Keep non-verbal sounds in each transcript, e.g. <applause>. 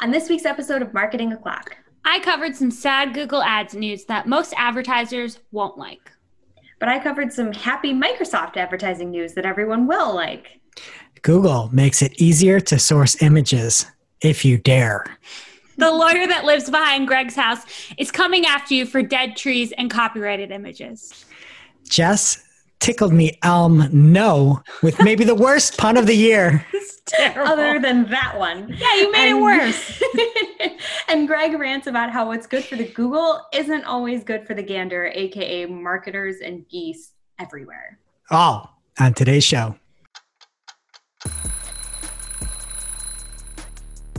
On this week's episode of Marketing O'Clock, I covered some sad Google Ads news that most advertisers won't like. But I covered some happy Microsoft advertising news that everyone will like. Google makes it easier to source images if you dare. The lawyer that lives behind Greg's house is coming after you for dead trees and copyrighted images. Jess tickled me elm no with maybe the worst pun of the year. <laughs> Other than that one. Yeah, you made And- it worse. <laughs> and Greg rants about how what's good for the Google isn't always good for the gander, aka marketers and geese everywhere. All on today's show.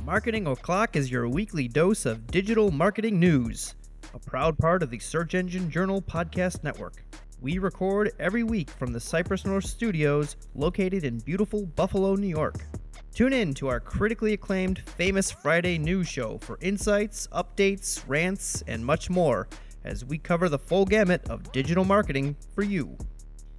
Marketing O'Clock is your weekly dose of digital marketing news, a proud part of the Search Engine Journal Podcast Network. We record every week from the Cypress North Studios located in beautiful Buffalo, New York. Tune in to our critically acclaimed Famous Friday news show for insights, updates, rants, and much more as we cover the full gamut of digital marketing for you.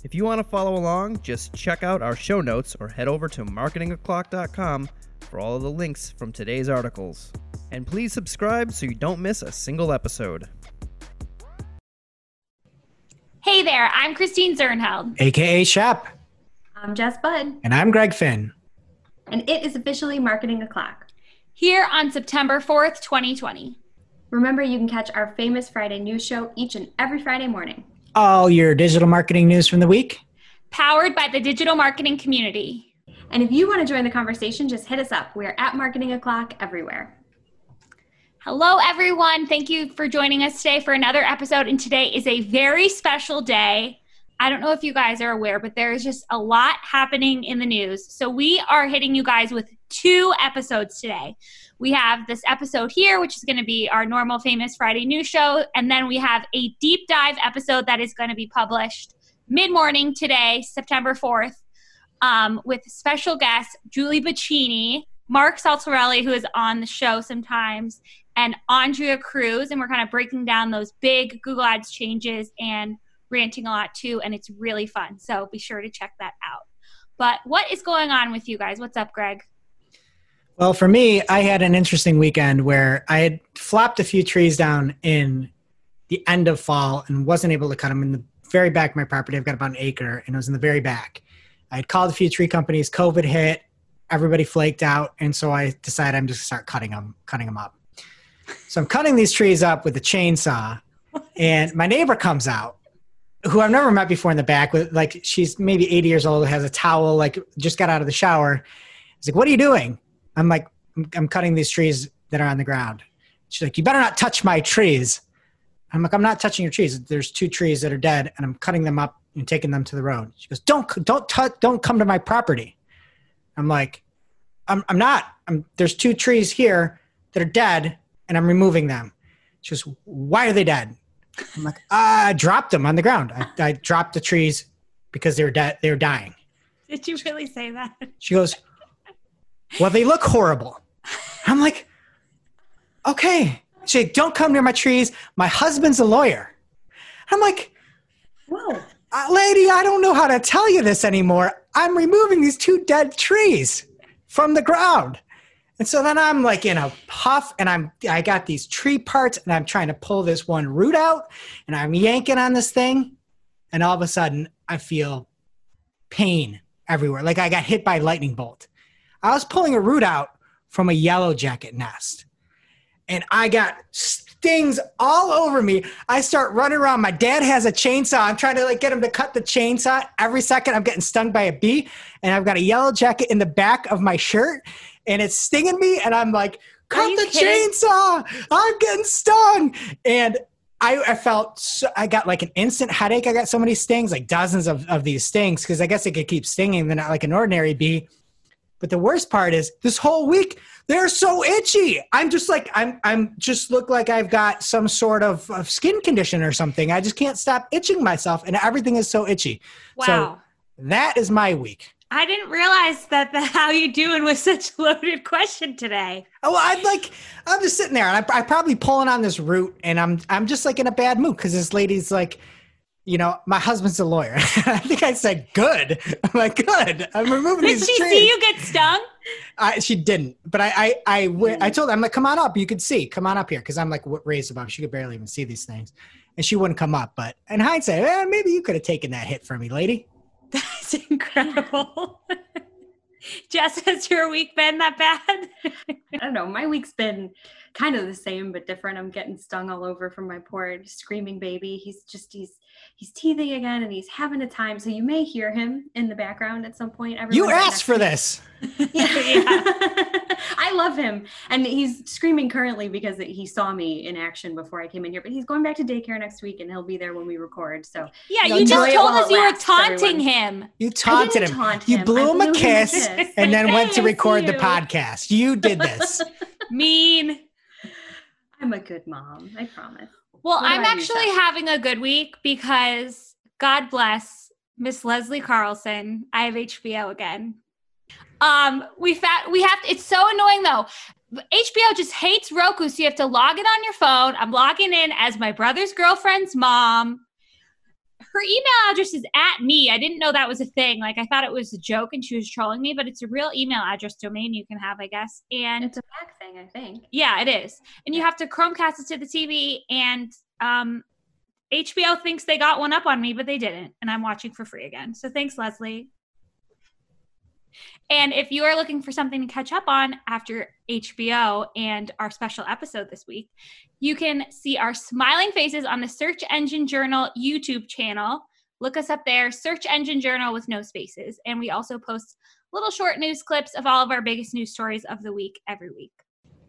If you want to follow along, just check out our show notes or head over to marketingoclock.com for all of the links from today's articles. And please subscribe so you don't miss a single episode. Hey there, I'm Christine Zirnheld. AKA Shep. I'm Jess Budd, And I'm Greg Finn. and it is officially Marketing O'Clock. Here on September 4th, 2020. Remember, you can catch our famous Friday news show each and every Friday morning. All your digital marketing news from the week. Powered by the digital marketing community. And if you want to join the conversation, just hit us up. We are at Marketing O'Clock everywhere. Hello, everyone. Thank you for joining us today for another episode. And today is a very special day. I don't know if you guys are aware, but there is just a lot happening in the news. So we are hitting you guys with two episodes today. We have this episode here, which is going to be our normal famous Friday news show. And then we have a deep dive episode that is going to be published mid morning today, September 4th, um, with special guests Julie Bacchini, Mark Saltarelli, who is on the show sometimes, and Andrea Cruz. And we're kind of breaking down those big Google Ads changes and ranting a lot too. And it's really fun. So be sure to check that out. But what is going on with you guys? What's up, Greg? Well, for me, I had an interesting weekend where I had flopped a few trees down in the end of fall and wasn't able to cut them in the very back of my property. I've got about an acre, and it was in the very back. I had called a few tree companies. COVID hit, everybody flaked out, and so I decided I'm just gonna start cutting them, cutting them up. So I'm cutting these trees up with a chainsaw, and my neighbor comes out, who I've never met before in the back. With like, she's maybe 80 years old, has a towel, like just got out of the shower. He's like, "What are you doing?" I'm like, I'm, I'm cutting these trees that are on the ground. She's like, you better not touch my trees. I'm like, I'm not touching your trees. There's two trees that are dead, and I'm cutting them up and taking them to the road. She goes, don't, don't, touch, don't come to my property. I'm like, I'm, I'm not. I'm, there's two trees here that are dead, and I'm removing them. She goes, why are they dead? I'm like, I dropped them on the ground. I, I dropped the trees because they were dead. They were dying. Did you really say that? She goes, Well, they look horrible. I'm like, Okay. She said, Don't come near my trees. My husband's a lawyer. I'm like, Whoa. uh, Lady, I don't know how to tell you this anymore. I'm removing these two dead trees from the ground. And so then I'm like in a puff and I'm I got these tree parts and I'm trying to pull this one root out and I'm yanking on this thing and all of a sudden I feel pain everywhere like I got hit by a lightning bolt. I was pulling a root out from a yellow jacket nest and I got stings all over me. I start running around. My dad has a chainsaw. I'm trying to like get him to cut the chainsaw. Every second I'm getting stung by a bee and I've got a yellow jacket in the back of my shirt and it's stinging me and I'm like, cut the kidding? chainsaw. I'm getting stung. And I, I felt so, I got like an instant headache. I got so many stings, like dozens of, of these stings, because I guess it could keep stinging than like an ordinary bee. But the worst part is this whole week they're so itchy. I'm just like I'm I'm just look like I've got some sort of, of skin condition or something. I just can't stop itching myself, and everything is so itchy. Wow. So that is my week. I didn't realize that the how you doing was such a loaded question today. Oh, well, I'm like, I'm just sitting there, and I, I'm probably pulling on this root, and I'm, I'm just like in a bad mood because this lady's like, you know, my husband's a lawyer. <laughs> I think I said good. <laughs> I'm like, good. I'm removing Did these she trees. see you get stung? I, she didn't, but I, I, I, went, I told her, I'm like, come on up. You could see, come on up here. Cause I'm like raised above. She could barely even see these things. And she wouldn't come up. But in hindsight, eh, maybe you could have taken that hit from me, lady. <laughs> That's incredible. <laughs> Jess, has your week been that bad? <laughs> I don't know. My week's been kind of the same but different. I'm getting stung all over from my poor screaming baby. He's just he's he's teething again and he's having a time. So you may hear him in the background at some point. You Everyone right asked for me. this. Yeah. <laughs> I love him. And he's screaming currently because he saw me in action before I came in here. But he's going back to daycare next week and he'll be there when we record. So Yeah, you just told us you were taunting everyone. him. You I taunted didn't him. taunt You him. blew him a kiss kiss. and then went to record see the podcast. You did this. <laughs> Mean. I'm a good mom. I promise. Well, I'm about you, actually having a good week because God bless Miss Leslie Carlson. I have HBO again. Um, we fa- we have to, it's so annoying though. HBO just hates Roku, so you have to log in on your phone. I'm logging in as my brother's girlfriend's mom. Her email address is at me. I didn't know that was a thing. Like I thought it was a joke and she was trolling me, but it's a real email address domain you can have, I guess. And It's a back thing, I think. yeah, it is. And you have to Chromecast it to the TV and um HBO thinks they got one up on me, but they didn't. And I'm watching for free again. So thanks, Leslie. And if you are looking for something to catch up on after HBO and our special episode this week, you can see our smiling faces on the Search Engine Journal YouTube channel. Look us up there, Search Engine Journal with no spaces. And we also post little short news clips of all of our biggest news stories of the week every week.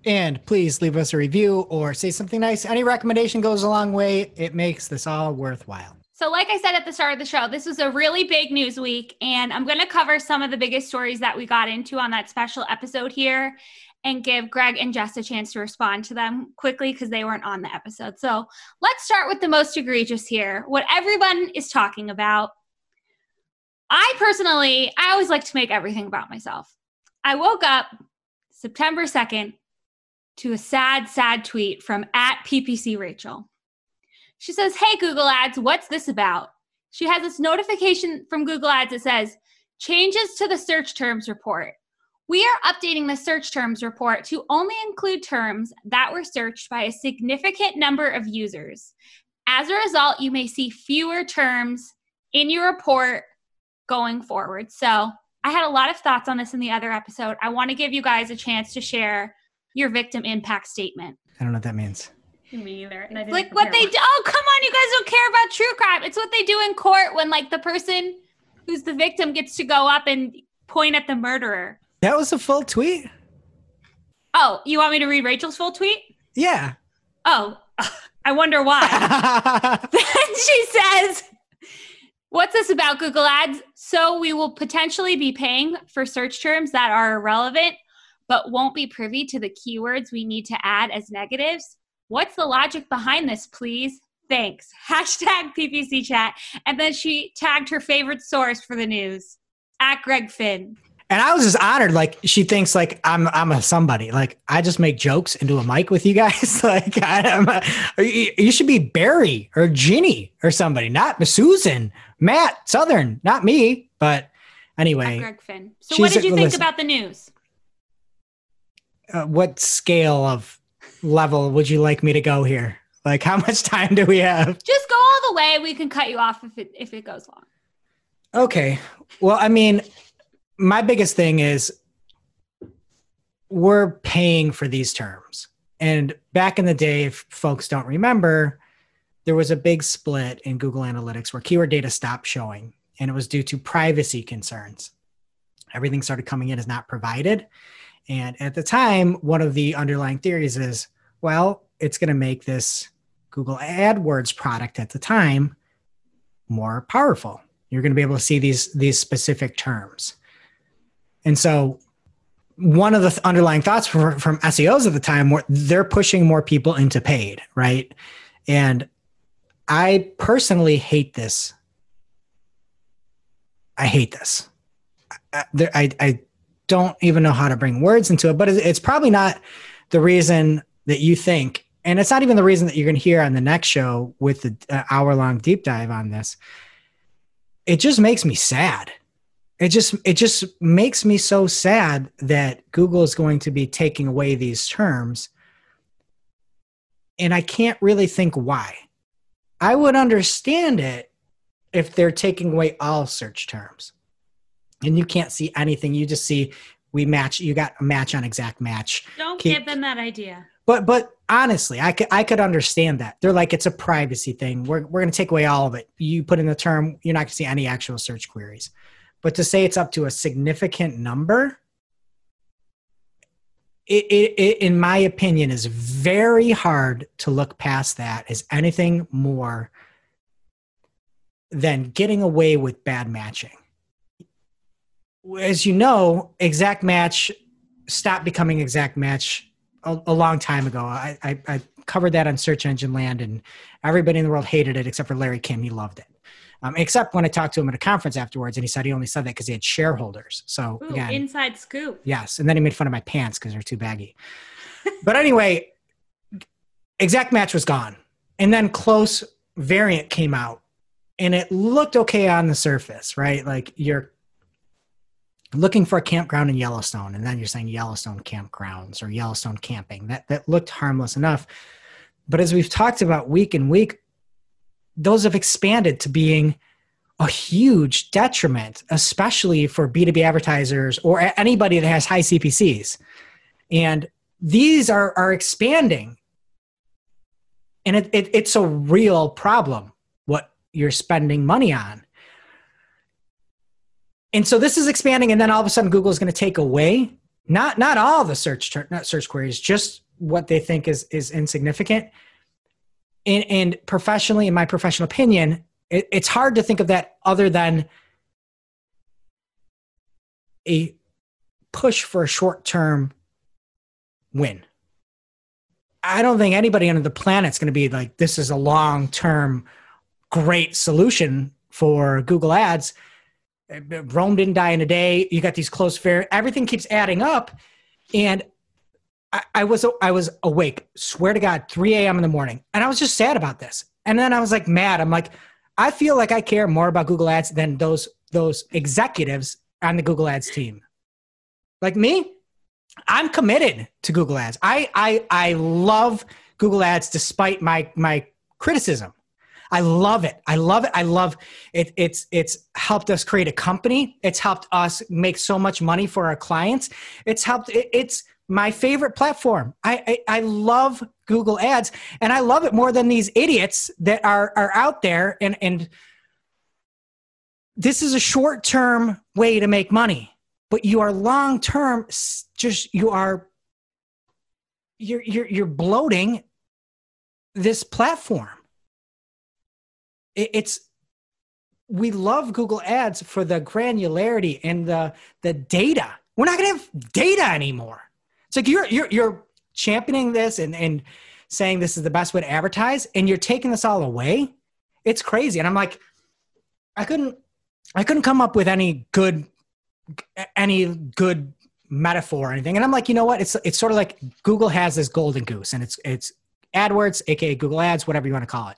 And please leave us a review or say something nice. Any recommendation goes a long way. It makes this all worthwhile. So, like I said at the start of the show, this was a really big news week, and I'm going to cover some of the biggest stories that we got into on that special episode here and give Greg and Jess a chance to respond to them quickly because they weren't on the episode. So, let's start with the most egregious here what everyone is talking about. I personally, I always like to make everything about myself. I woke up September 2nd to a sad, sad tweet from at PPC Rachel. She says, Hey, Google Ads, what's this about? She has this notification from Google Ads that says, Changes to the search terms report. We are updating the search terms report to only include terms that were searched by a significant number of users. As a result, you may see fewer terms in your report going forward. So, I had a lot of thoughts on this in the other episode. I want to give you guys a chance to share your victim impact statement. I don't know what that means. Me either. And I didn't like what they do. Oh, come on, you guys don't care about true crime. It's what they do in court when like the person who's the victim gets to go up and point at the murderer. That was a full tweet? Oh, you want me to read Rachel's full tweet? Yeah. Oh, <laughs> I wonder why. <laughs> then she says, What's this about Google Ads? So we will potentially be paying for search terms that are irrelevant, but won't be privy to the keywords we need to add as negatives. What's the logic behind this, please? Thanks. <laughs> Hashtag PPC chat. And then she tagged her favorite source for the news at Greg Finn. And I was just honored. Like she thinks like I'm I'm a somebody. Like I just make jokes into a mic with you guys. <laughs> like I am. A, you, should be Barry or Ginny or somebody, not Susan, Matt Southern, not me. But At anyway, Greg Finn. So what did you think listen. about the news? uh, what scale of level would you like me to go here? Like how much <laughs> time do we have? Just go all the way. We can cut you off if it if it goes long. Okay. Well, I mean, my biggest thing is we're paying for these terms. And back in the day, if folks don't remember, there was a big split in Google Analytics where keyword data stopped showing, and it was due to privacy concerns. Everything started coming in as not provided. And at the time, one of the underlying theories is well, it's going to make this Google AdWords product at the time more powerful. You're going to be able to see these these specific terms. And so one of the th- underlying thoughts from, from seos at the time were they're pushing more people into paid right? And i personally hate this. I hate this. I, I, I don't even know how to bring words into it but it's, probably not the reason that you think and it's not even the reason that you're going to hear on the next show with the uh, hour long deep dive on this. It just makes me sad. It just it just makes me so sad that Google is going to be taking away these terms, and I can't really think why. I would understand it if they're taking away all search terms, and you can't see anything. You just see we match. You got a match on exact match. Don't Keep- give them that idea. But but honestly, I could I could understand that. They're like it's a privacy thing. We're we're going to take away all of it. You put in the term, you're not going to see any actual search queries. But to say it's up to a significant number, it, it, it in my opinion is very hard to look past that as anything more than getting away with bad matching. As you know, exact match stopped becoming exact match a, a long time ago. I, I, I covered that on Search Engine Land, and everybody in the world hated it except for Larry Kim. He loved it. Um, except when I talked to him at a conference afterwards, and he said he only said that because he had shareholders. So Ooh, again, inside scoop. yes. And then he made fun of my pants because they're too baggy. but anyway, exact match was gone, and then close variant came out, and it looked okay on the surface, right? Like you're looking for a campground in Yellowstone, and then you're saying Yellowstone campgrounds or Yellowstone camping. That that looked harmless enough. But as we've talked about week and week, those have expanded to being a huge detriment, especially for B2B advertisers or anybody that has high CPCs. And these are, are expanding. And it, it, it's a real problem what you're spending money on. And so this is expanding, and then all of a sudden Google is going to take away not not all the search ter- not search queries, just what they think is is insignificant. And, and professionally, in my professional opinion, it, it's hard to think of that other than a push for a short term win. I don't think anybody on the planet's going to be like, this is a long term great solution for Google Ads. Rome didn't die in a day. You got these close fair, everything keeps adding up. And I, I was I was awake, swear to God, 3 a.m. in the morning. And I was just sad about this. And then I was like mad. I'm like, I feel like I care more about Google Ads than those those executives on the Google Ads team. Like me, I'm committed to Google Ads. I I I love Google Ads despite my my criticism. I love it. I love it. I love it. It's it's helped us create a company. It's helped us make so much money for our clients. It's helped. It, it's my favorite platform. I, I I love Google Ads, and I love it more than these idiots that are are out there. And and this is a short term way to make money, but you are long term. Just you are. You're you're you're bloating this platform it's we love Google Ads for the granularity and the the data. We're not going to have data anymore. It's like you're you're you're championing this and and saying this is the best way to advertise, and you're taking this all away. It's crazy, and I'm like, I couldn't I couldn't come up with any good any good metaphor or anything. And I'm like, you know what? It's it's sort of like Google has this golden goose, and it's it's AdWords, aka Google Ads, whatever you want to call it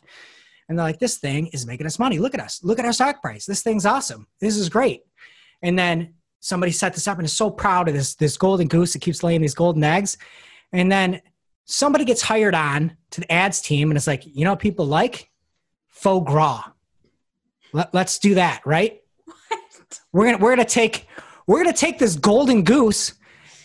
and they're like, this thing is making us money. Look at us. Look at our stock price. This thing's awesome. This is great. And then somebody set this up and is so proud of this, this golden goose that keeps laying these golden eggs. And then somebody gets hired on to the ads team and it's like, you know what people like? Foie gras. Let, let's do that, right? What? We're gonna we're gonna take we're gonna take this golden goose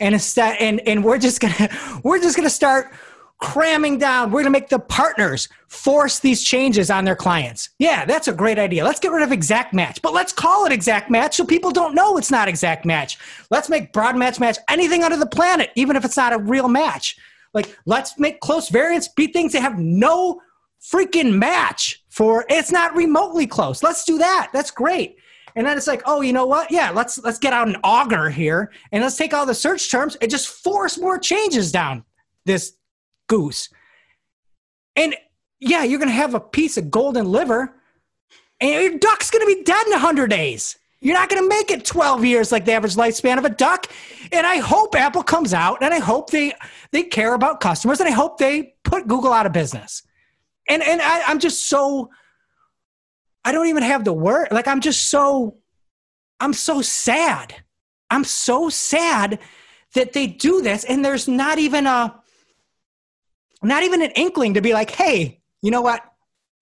and instead and and we're just gonna <laughs> we're just gonna start cramming down. We're going to make the partners force these changes on their clients. Yeah, that's a great idea. Let's get rid of exact match, but let's call it exact match so people don't know it's not exact match. Let's make broad match match anything under the planet, even if it's not a real match. Like, let's make close variants be things that have no freaking match for it's not remotely close. Let's do that. That's great. And then it's like, oh, you know what? Yeah, let's let's get out an auger here and let's take all the search terms and just force more changes down this goose. And yeah, you're going to have a piece of golden liver, and your duck's going to be dead in 100 days. You're not going to make it 12 years like the average lifespan of a duck. And I hope Apple comes out and I hope they they care about customers and I hope they put Google out of business. And and I, I'm just so I don't even have the word. Like I'm just so I'm so sad. I'm so sad that they do this and there's not even a not even an inkling to be like, hey, you know what?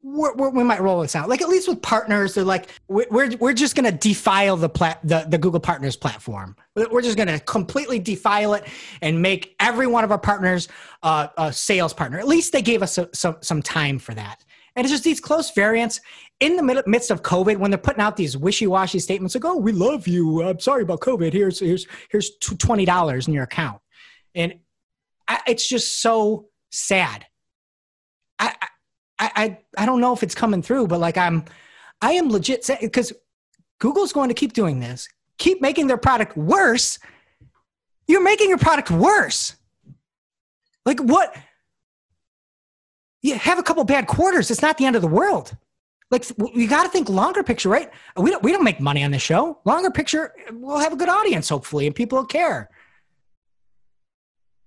We're, we're, we might roll this out. Like at least with partners, they're like, we're we're, just to defile the plat the, the Google Partners platform. We're just to completely defile it and make every one of our partners uh, a sales partner. At least they gave us some some time for that. And it's just these close variants in the midst of COVID when they're putting out these wishy-washy statements like, "Oh, we love you. I'm sorry about COVID. Here's here's here's twenty dollars in your account," and I, it's just so sad. I, I I I don't know if it's coming through, but like I'm, I am legit because Google's going to keep doing this, keep making their product worse. You're making your product worse. Like what? You have a couple bad quarters. It's not the end of the world. Like you got to think longer picture, right? We don't we don't make money on the show. Longer picture, we'll have a good audience hopefully, and people will care.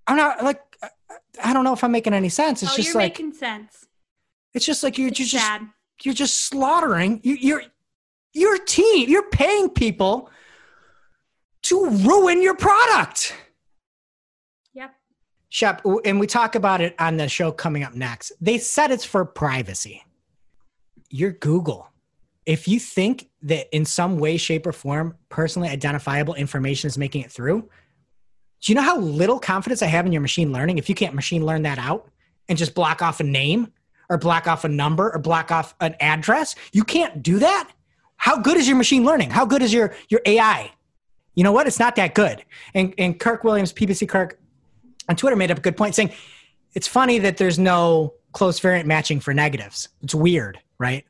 I'm not like I don't know if I'm making any sense. It's oh, just you're like making sense. It's just like you're, It's you're just sad. you're just slaughtering you, your your team. You're paying people to ruin your product. Yep. Shep, and we talk about it on the show coming up next. They said it's for privacy. You're Google. If you think that in some way, shape, or form, personally identifiable information is making it through, do you know how little confidence I have in your machine learning if you can't machine learn that out and just block off a name or block off a number or block off an address? You can't do that. How good is your machine learning? How good is your your AI? You know what? It's not that good. And and Kirk Williams, PPC Kirk, on Twitter made up a good point saying it's funny that there's no close variant matching for negatives. It's weird, right?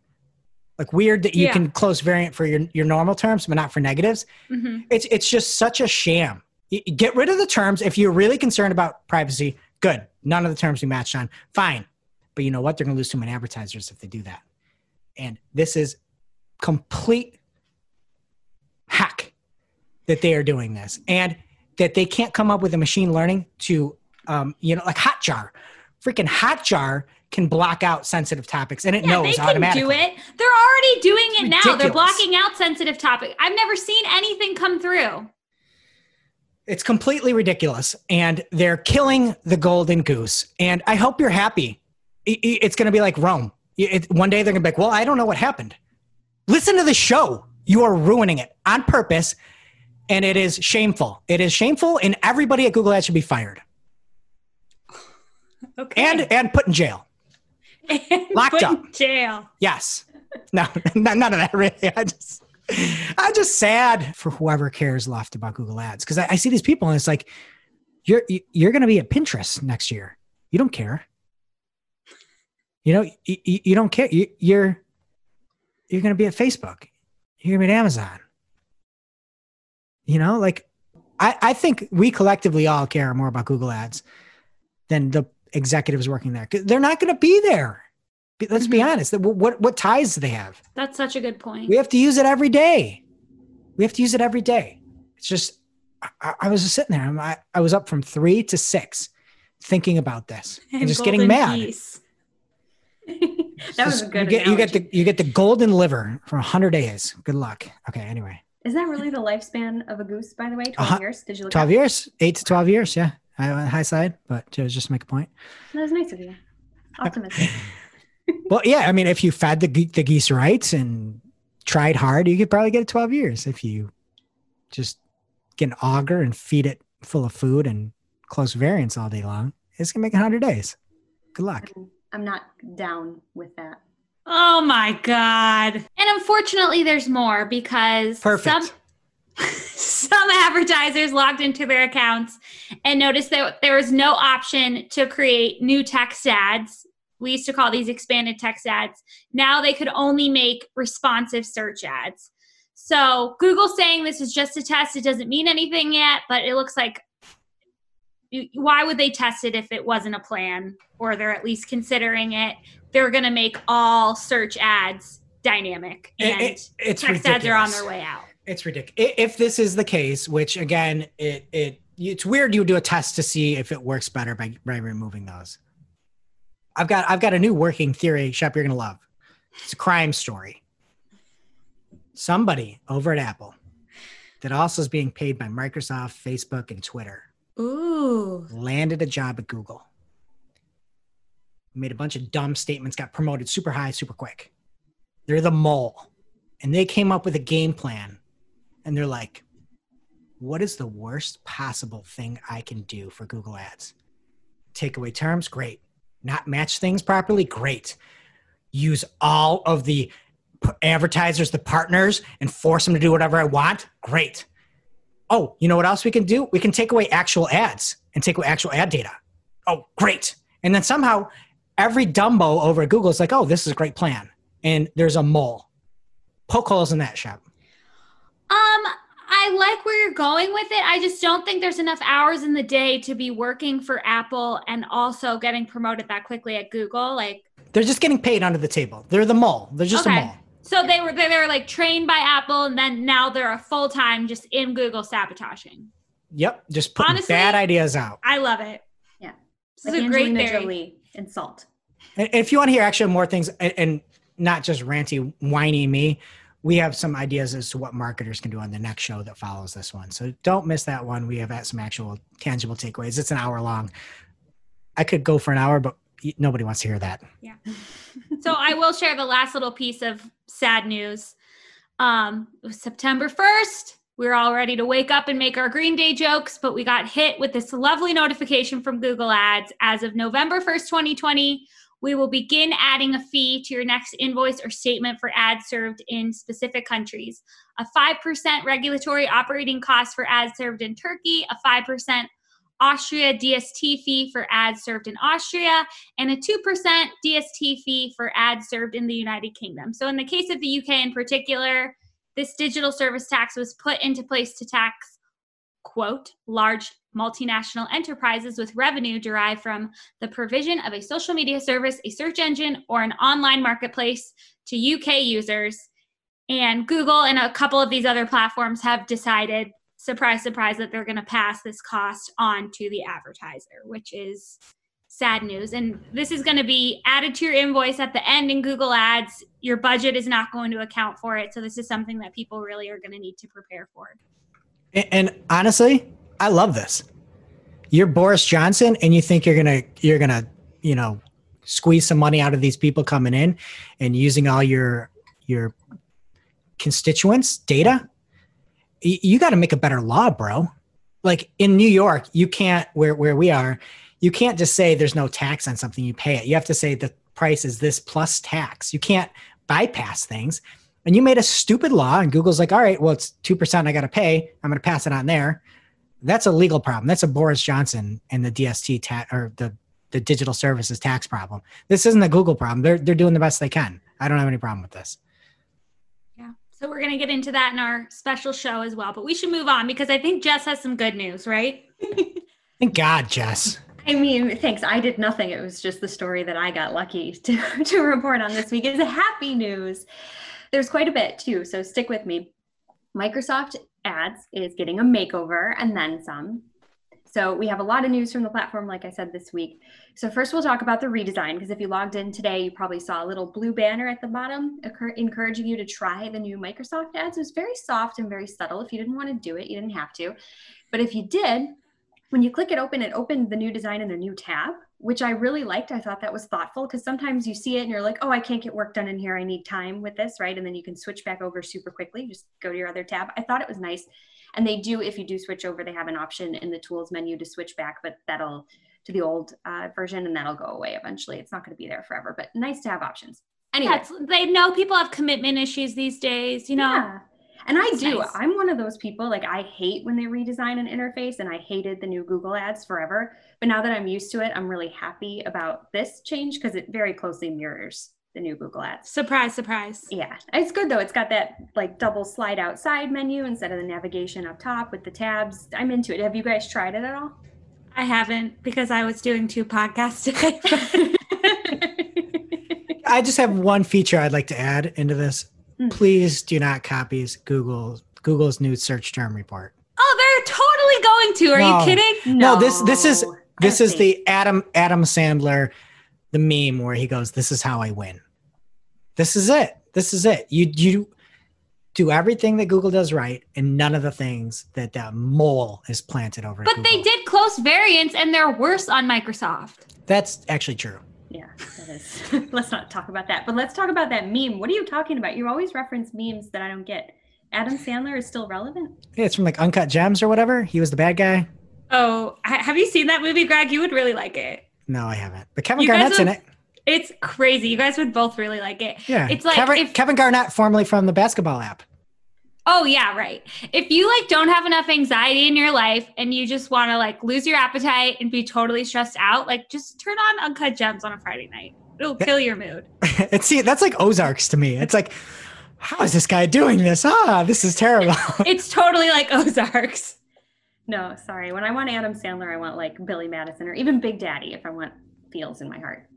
Like weird that you Yeah. can close variant for your, your normal terms, but not for negatives. hmm It's it's just such a sham. Get rid of the terms if you're really concerned about privacy. Good. None of the terms we matched on. Fine. But you know what? They're going to lose too many advertisers if they do that. And this is complete hack that they are doing this, and that they can't come up with a machine learning to, um, you know, like Hotjar. Freaking Hotjar can block out sensitive topics, and it Yeah, they knows can automatically. do it. They're already doing it now. They're blocking out sensitive topic. I've never seen anything come through. It's completely ridiculous. And they're killing the golden goose. And I hope you're happy. It's going to be like Rome. It, one day they're going to be like, well, I don't know what happened. Listen to the show. You are ruining it on purpose. And it is shameful. It is shameful. And everybody at Google Ads should be fired <sighs> Okay. and, and put in jail. <laughs> And locked up. in jail. Yes. <laughs> No, none of that really. I just, <laughs> I'm just sad for whoever cares left about Google Ads because I, I see these people and it's like, you're you- you're going to be at Pinterest next year. You don't care. You know, you, you you don't care. You, you're you're going to be at Facebook. You're going to be at Amazon. You know, like I I think we collectively all care more about Google Ads than the executives working there. They're not going to be there. Be- Let's be Mhm. honest. What, what what ties do they have? That's such a good point. We have to use it every day. We have to use it every day. It's just I, I was just sitting there. I'm, I, I was up from three to six thinking about this <laughs> and, just getting mad. <laughs> that was a good. You get, you get the you get the golden liver for hundred days. Good luck. Okay. Anyway, Is that really the lifespan of a goose, by the way? 12 Uh-huh. years? Did you look twelve up? years, eight to twelve years. Yeah, I on the high side, but just to make a point. That was nice of you. Optimistic. <laughs> Well, yeah. I mean, if you fed the the geese right and tried hard, you could probably get it twelve years. If you just get an auger and feed it full of food and close variants all day long, it's gonna make hundred days. Good luck. I'm not down with that. Oh my god! And unfortunately, there's more because Perfect. some <laughs> some advertisers logged into their accounts and noticed that there was no option to create new text ads. We used to call these expanded text ads. Now they could only make responsive search ads. So Google's saying this is just a test. It doesn't mean anything yet, but it looks like why would they test it if it wasn't a plan or they're at least considering it? They're going to make all search ads dynamic and it- it's text ads are on their way out. It's ridiculous. If this is the case, which again, it it it's weird you would do a test to see if it works better by by removing those. I've got I've got a new working theory, Shep, you're gonna love. It's a crime story. Somebody over at Apple that also is being paid by Microsoft, Facebook, and Twitter Ooh. landed a job at Google. Made a bunch of dumb statements, got promoted super high, super quick. They're the mole. And they came up with a game plan. And they're like, what is the worst possible thing I can do for Google Ads? Take away terms? Great. Not match things properly? Great. Use all of the advertisers, the partners, and force them to do whatever I want? Great. Oh, you know what else we can do? We can take away actual ads and take away actual ad data. Oh, great. And then somehow every Dumbo over at Google is like, oh, this is a great plan. And there's a mole. Poke holes in that Shep. Um, I like where you're going with it. I just don't think there's enough hours in the day to be working for Apple and also getting promoted that quickly at Google. Like, They're just getting paid under the table. They're the mole. They're just a Okay. mole. so they were they were like trained by Apple, and then now they're a full time just in Google sabotaging. Yep. Just putting Honestly- bad ideas out. I love it. Yeah. This Like is a great Angelina theory. Jolie and salt. And if you want to hear actually more things and, and not just ranty, whiny me, we have some ideas as to what marketers can do on the next show that follows this one. So don't miss that one. We have had some actual tangible takeaways. It's an hour long. I could go for an hour, but nobody wants to hear that. Yeah. <laughs> so I will share the last little piece of sad news. Um, it was September 1st. We were all ready to wake up and make our Green Day jokes, but we got hit with this lovely notification from Google Ads. As of November 1st, 2020, we will begin adding a fee to your next invoice or statement for ads served in specific countries. A 5% regulatory operating cost for ads served in Turkey, a 5% Austria DST fee for ads served in Austria, and a 2% DST fee for ads served in the United Kingdom. So, in the case of the UK in particular, this digital service tax was put into place to tax, quote, large multinational enterprises with revenue derived from the provision of a social media service, a search engine, or an online marketplace to UK users. And Google and a couple of these other platforms have decided, surprise, surprise, that they're going to pass this cost on to the advertiser, which is sad news. And this is going to be added to your invoice at the end in Google Ads. Your budget is not going to account for it. So, this is something that people really are going to need to prepare for. And, honestly, I love this. You're Boris Johnson, and you think you're gonna you're gonna you know squeeze some money out of these people coming in and using all your your constituents data. You got to make a better law, bro. Like in New York, you can't where where we are, you can't just say there's no tax on something you pay it. You have to say the price is this plus tax. You can't bypass things. And you made a stupid law, and Google's like, all right, well, it's 2% I got to pay. I'm going to pass it on there. That's a legal problem. That's a Boris Johnson and the DST tax or the, the digital services tax problem. This isn't a Google problem. They're, they're doing the best they can. I don't have any problem with this. Yeah. So, we're going to get into that in our special show as well. But we should move on because I think Jess has some good news, right? <laughs> Thank God, Jess. I mean, thanks. I did nothing. It was just the story that I got lucky to, <laughs> to report on this week. Is a happy news. There's quite a bit too, so stick with me. Microsoft Ads is getting a makeover and then some. So we have a lot of news from the platform, like I said this week. So first, we'll talk about the redesign because if you logged in today, you probably saw a little blue banner at the bottom encouraging you to try the new Microsoft Ads. It was very soft and very subtle. If you didn't want to do it, you didn't have to. But if you did, when you click it open, it opened the new design in a new tab, which I really liked. I thought that was thoughtful because sometimes you see it and you're like, oh, I can't get work done in here. I need time with this, right? And then you can switch back over super quickly. Just go to your other tab. I thought it was nice. And they do, if you do switch over, they have an option in the tools menu to switch back, but that'll to the old uh, version and that'll go away eventually. It's not going to be there forever, but nice to have options. Anyway, That's, they know people have commitment issues these days, you know? yeah. And I It's do. nice. I'm one of those people, like, I hate when they redesign an interface, and I hated the new Google ads forever. But now that I'm used to it, I'm really happy about this change because it very closely mirrors the new Google ads. Surprise, surprise. Yeah, it's good though. It's got that like double slide out side menu instead of the navigation up top with the tabs. I'm into it. Have you guys tried it at all? I haven't because I was doing two podcasts today. <laughs> I just have one feature I'd like to add into this. Hmm. Please do not copy Google Google's new search term report. oh, they're totally going to. Are No. you kidding? No, this- this is- This is the Adam Adam Sandler the meme where he goes, "This is how I win." This is it. This is it. You you do everything that Google does right, and none of the things that that mole is planted over. But Google. they did close variants, and they're worse on Microsoft. That's actually true. Yeah, that is. <laughs> let's not talk about that. But let's talk about that meme. What are you talking about? You always reference memes that I don't get. Adam Sandler is still relevant. Yeah, it's from like Uncut Gems or whatever. He was the bad guy. Oh, ha- have you seen that movie, Greg? You would really like it. No, I haven't. But Kevin You guys Garnett's in it. It's crazy. You guys would both really like it. Yeah, It's like Kevin, if- Kevin Garnett, formerly from the basketball app. Oh yeah, right. If you like don't have enough anxiety in your life and you just want to like lose your appetite and be totally stressed out, like just turn on Uncut Gems on a Friday night. It'll kill your mood. <laughs> and see, that's like Ozarks to me. It's like, how is this guy doing this? Ah, this is terrible. <laughs> It's totally like Ozarks. No, sorry. When I want Adam Sandler, I want like Billy Madison or even Big Daddy if I want feels in my heart.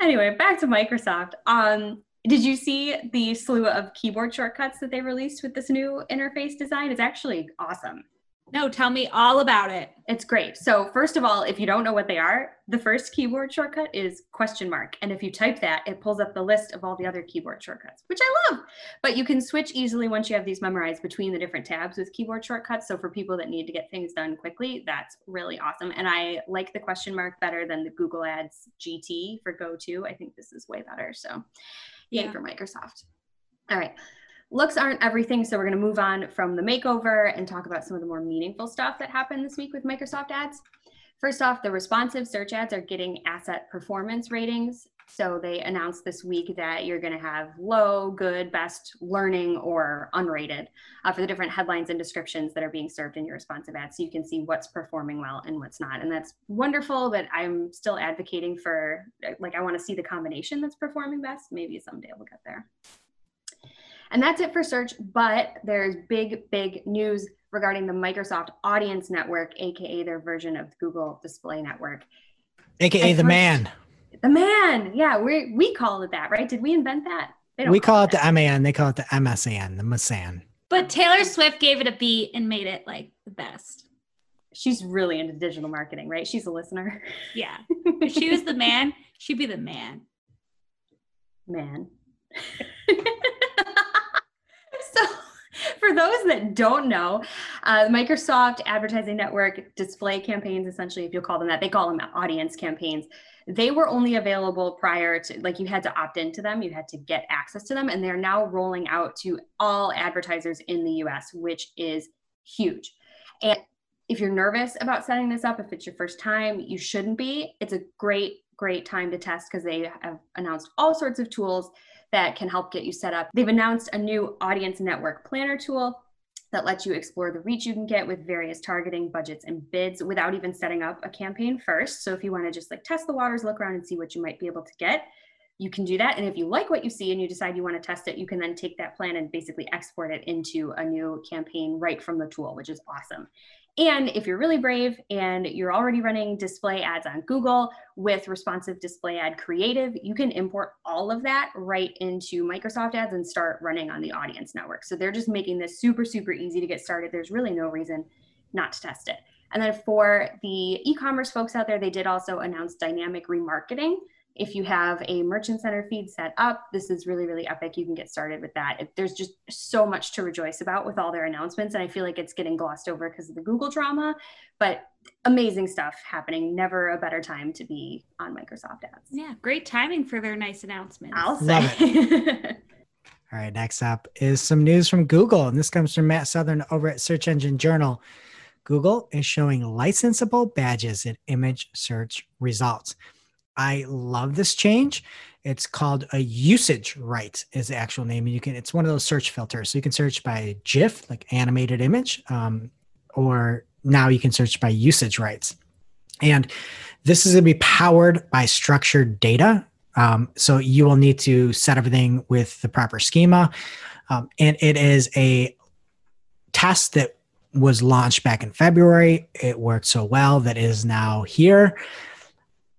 Anyway, back to Microsoft. Um, did you see the slew of keyboard shortcuts that they released with this new interface design? It's actually awesome. No, tell me all about it. It's great. So first of all, if you don't know what they are, the first keyboard shortcut is question mark. And if you type that, it pulls up the list of all the other keyboard shortcuts, which I love. But you can switch easily once you have these memorized between the different tabs with keyboard shortcuts. So for people that need to get things done quickly, that's really awesome. And I like the question mark better than the Google Ads GT for Go To. I think this is way better. So yay Yeah. for Microsoft. All right looks aren't everything so we're going to move on from the makeover and talk about some of the more meaningful stuff that happened this week with microsoft ads first off the responsive search ads are getting asset performance ratings so they announced this week that you're going to have low good best learning or unrated uh, for the different headlines and descriptions that are being served in your responsive ads so you can see what's performing well and what's not and that's wonderful but i'm still advocating for like i want to see the combination that's performing best maybe someday we'll get there and that's it for search, but there's big, big news regarding the Microsoft Audience Network, aka their version of Google Display Network. AKA I the man. The man, yeah, we we call it that, right? Did we invent that? They don't We call it that. the MAN. They call it the MSAN, the MSAN. But Taylor Swift gave it a beat and made it like the best. She's really into digital marketing, right? She's a listener. Yeah. <laughs> If she was the man, she'd be the man. man. <laughs> so, for those that don't know, uh, Microsoft Advertising Network display campaigns, essentially, if you'll call them that, they call them audience campaigns. They were only available prior to, like, you had to opt into them, you had to get access to them, and they're now rolling out to all advertisers in the US, which is huge. And if you're nervous about setting this up, if it's your first time, you shouldn't be. It's a great, great time to test because they have announced all sorts of tools that can help get you set up. They've announced a new audience network planner tool that lets you explore the reach you can get with various targeting budgets and bids without even setting up a campaign first. So if you want to just like test the waters, look around and see what you might be able to get, you can do that. And if you like what you see and you decide you want to test it, you can then take that plan and basically export it into a new campaign right from the tool, which is awesome. And if you're really brave and you're already running display ads on Google with responsive display ad creative, you can import all of that right into Microsoft ads and start running on the audience network. So they're just making this super, super easy to get started. There's really no reason not to test it. And then for the e commerce folks out there, they did also announce dynamic remarketing. If you have a merchant center feed set up, this is really, really epic. You can get started with that. It- There's just so much to rejoice about with all their announcements. And I feel like it's getting glossed over because of the Google drama, but amazing stuff happening. Never a better time to be on Microsoft ads. Yeah, great timing for their nice announcements. I'll say. <laughs> All right, next up is some news from Google, and this comes from Matt Southern over at Search Engine Journal. Google is showing licensable badges in image search results. I love this change. It's called a usage right is the actual name. And you can it's one of those search filters. So you can search by GIF, like animated image, um, or now you can search by usage rights. And this is going to be powered by structured data. Um, so you will need to set everything with the proper schema. Um, and it is a test that was launched back in February. It worked so well that is now here.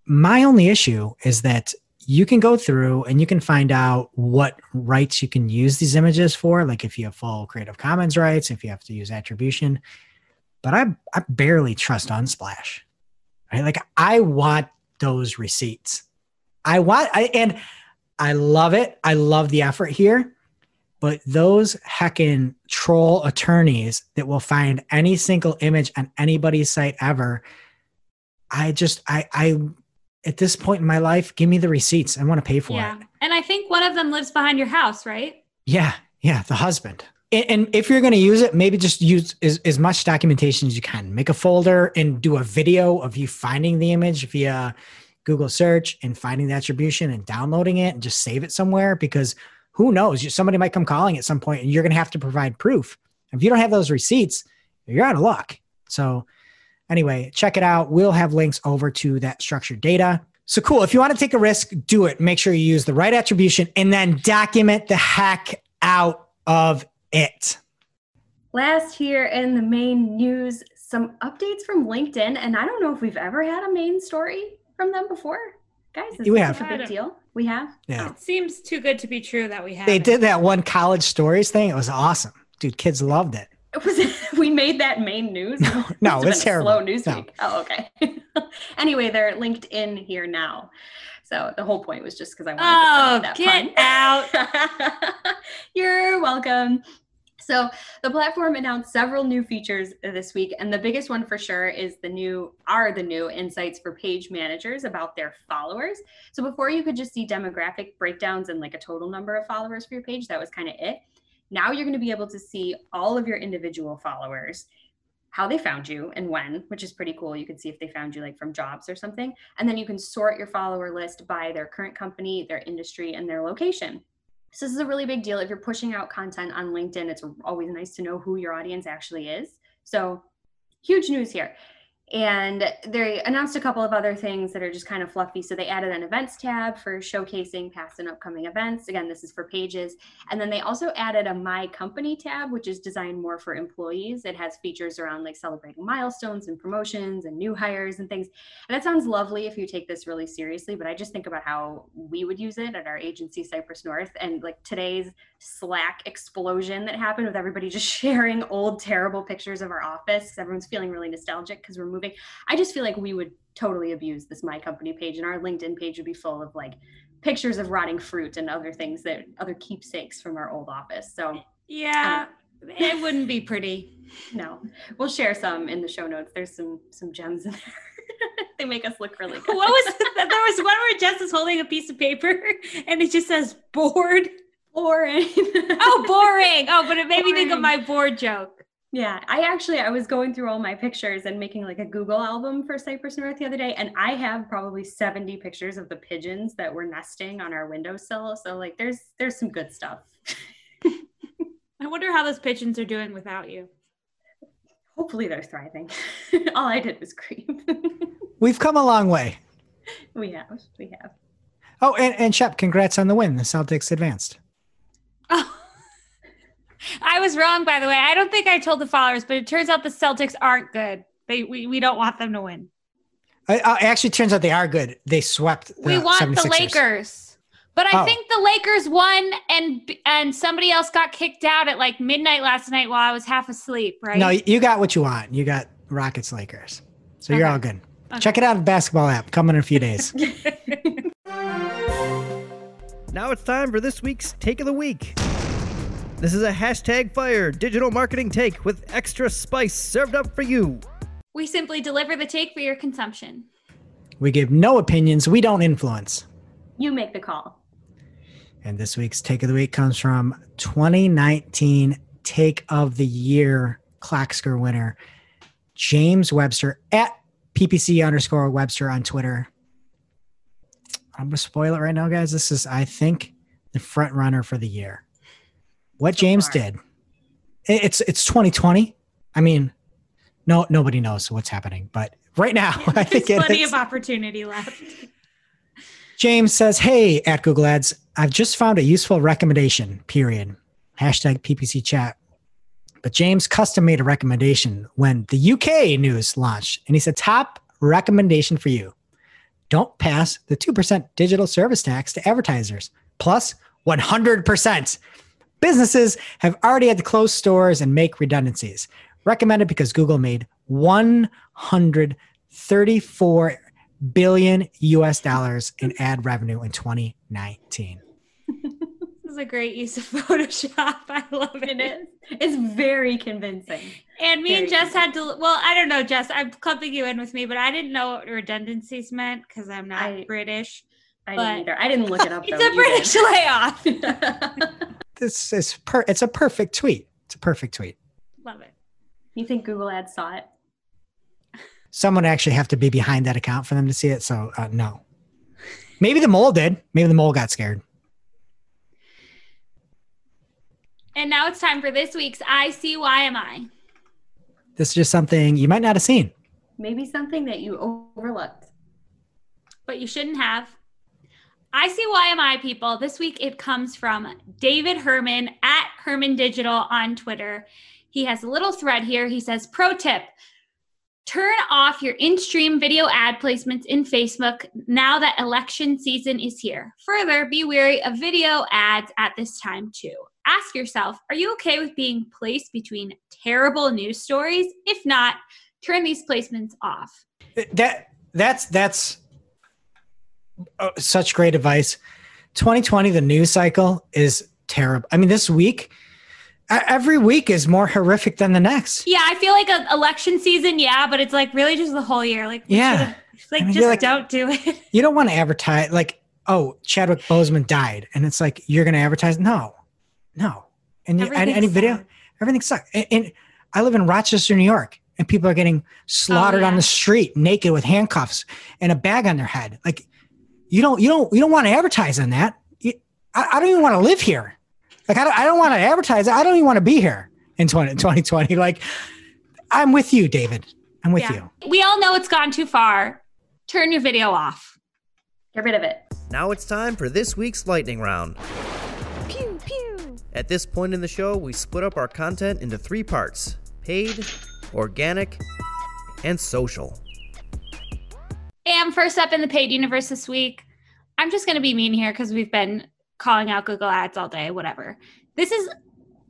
My only issue is that you can go through and you can find out what rights you can use these images for, like if you have full Creative Commons rights, if you have to use attribution. But I, I barely trust Unsplash. Right? Like I want those receipts. I want, I, and I love it. I love the effort here. But those heckin' troll attorneys that will find any single image on anybody's site ever, I just, I, I, at this point in my life, give me the receipts. I want to pay for yeah. it. And I think one of them lives behind your house, right? Yeah. Yeah. The husband. And, and if you're going to use it, maybe just use as, as much documentation as you can. Make a folder and do a video of you finding the image via Google search and finding the attribution and downloading it and just save it somewhere because who knows? Somebody might come calling at some point and you're going to have to provide proof. If you don't have those receipts, you're out of luck. So, anyway, check it out. We'll have links over to that structured data. So cool. If you want to take a risk, do it. Make sure you use the right attribution and then document the heck out of it. Last here in the main news, some updates from LinkedIn. And I don't know if we've ever had a main story from them before. Guys, this We is have. a big deal. We have? Yeah. It seems too good to be true that we have. They did that one college stories thing. It was awesome. Dude, kids loved it. It was <laughs> we made that main news. No, <laughs> no, Must have a terrible. Slow news No. week. Oh, okay. <laughs> anyway, they're linked in here now. So the whole point was just because I wanted Oh, to set oh, get up out. that pun. You're welcome. So the platform announced several new features this week, and the biggest one for sure is the new are the new insights for page managers about their followers. So before you could just see demographic breakdowns and like a total number of followers for your page, that was kind of it. Now you're going to be able to see all of your individual followers, how they found you and when, which is pretty cool. You can see if they found you like from jobs or something. And then you can sort your follower list by their current company, their industry, and their location. So this is a really big deal. If you're pushing out content on LinkedIn, it's always nice to know who your audience actually is. So huge news here. And they announced a couple of other things that are just kind of fluffy. So they added an events tab for showcasing past and upcoming events. Again, this is for pages. And then they also added a My Company tab, which is designed more for employees. It has features around like celebrating milestones and promotions and new hires and things. And that sounds lovely if you take this really seriously, but I just think about how we would use it at our agency, Cypress North, and like today's Slack explosion that happened with everybody just <laughs> sharing old, terrible pictures of our office. Everyone's feeling really nostalgic because we're moving. I just feel like we would totally abuse this My Company page, and our LinkedIn page would be full of like pictures of rotting fruit and other things that other keepsakes from our old office. So Yeah, um, it wouldn't be pretty. <laughs> no, we'll share some in the show notes. There's some some gems in there. <laughs> they make us look really good. What was that? there was one where Jess is holding a piece of paper and it just says bored. Boring? Oh, <laughs> boring. Oh, but it made me think of my board joke. Yeah, I actually I was going through all my pictures and making like a Google album for Cypress North the other day, and I have probably 70 pictures of the pigeons that were nesting on our windowsill. So like there's there's some good stuff. <laughs> I wonder how those pigeons are doing without you. Hopefully they're thriving. <laughs> all I did was creep. We've come a long way. we have, we have. Oh, and, and Shep, congrats on the win. The Celtics advanced. Oh. <laughs> I was wrong, by the way. I don't think I told the followers, but it turns out the Celtics aren't good. They we, we don't want them to win. I, I, actually, turns out they are good. They swept. The we want the 76ers. Lakers. But I Oh. think the Lakers won and and somebody else got kicked out at like midnight last night while I was half asleep, right? No, you got what you want. You got Rockets Lakers. So you're all good. Okay. Check it out on the basketball app. Coming in a few days. <laughs> Now it's time for this week's Take of the Week. This is a hashtag fire digital marketing take with extra spice served up for you. we simply deliver the take for your consumption. we give no opinions. We don't influence. You make the call. And this week's take of the week comes from 2019 Take of the Year Claxker winner, James Webster at PPC underscore Webster on Twitter. I'm gonna spoil it right now, guys. This is, I think, the front runner for the year. What So James far. did. It's it's 2020. I mean, no nobody knows what's happening, but right now <laughs> I think it plenty is. of opportunity left. James says, Hey, at Google Ads, I've just found a useful recommendation, period. Hashtag PPC chat. But James custom made a recommendation when the UK news launched. And he said, Top recommendation for you don't pass the 2% digital service tax to advertisers, plus 100%. Businesses have already had to close stores and make redundancies. Recommended because Google made 134 billion US dollars in ad revenue in 2019. This a great use of <laughs> Photoshop. I love it. It is. It's very convincing. And me Very and Jess had to, well, I don't know, Jess, I'm clumping you in with me, but I didn't know what redundancies meant because I'm not I- British. I But- didn't either. I didn't look it up. <laughs> It's though. a British layoff. You <laughs> did. This is per it's a perfect tweet. It's a perfect tweet. Love it. you think Google Ads saw it? Someone actually have to be behind that account for them to see it. So uh, no. Maybe the mole did. Maybe the mole got scared. And now it's time for this week's ICYMI. This is just something you might not have seen. Maybe something that you overlooked. but you shouldn't have. ICYMI people, this week it comes from David Herman at Herman Digital on Twitter. He has a little thread here. He says, Pro tip turn off your in stream video ad placements in Facebook now that election season is here. Further, be wary of video ads at this time too. Ask yourself, are you okay with being placed between terrible news stories? If not, turn these placements off. That that's that's uh, such great advice. 2020, the news cycle is terrible. I mean, this week, every week is more horrific than the next. Yeah, I feel like an election season, yeah, but it's like really just the whole year. Like, Yeah. like I mean, just like- don't do it. You don't want to advertise like, oh, Chadwick Boseman died, and it's like you're going to advertise. No, no, and you, any, video, sad. everything sucks. And, and I live in Rochester, New York, and people are getting slaughtered on Oh, yeah. the street naked with handcuffs and a bag on their head. Like, you don't, you don't, you don't want to advertise on that. You, I, I don't even want to live here. Like, I don't, I don't want to advertise. I don't even want to be here in 20, 2020. Like, I'm with you, David. I'm with Yeah. you. We all know it's gone too far. Turn your video off. Get rid of it. Now it's time for this week's lightning round. At this point in the show, we split up our content into three parts paid, organic, and social. And first up in the paid universe this week, I'm just going to be mean here because we've been calling out Google Ads all day, whatever. This is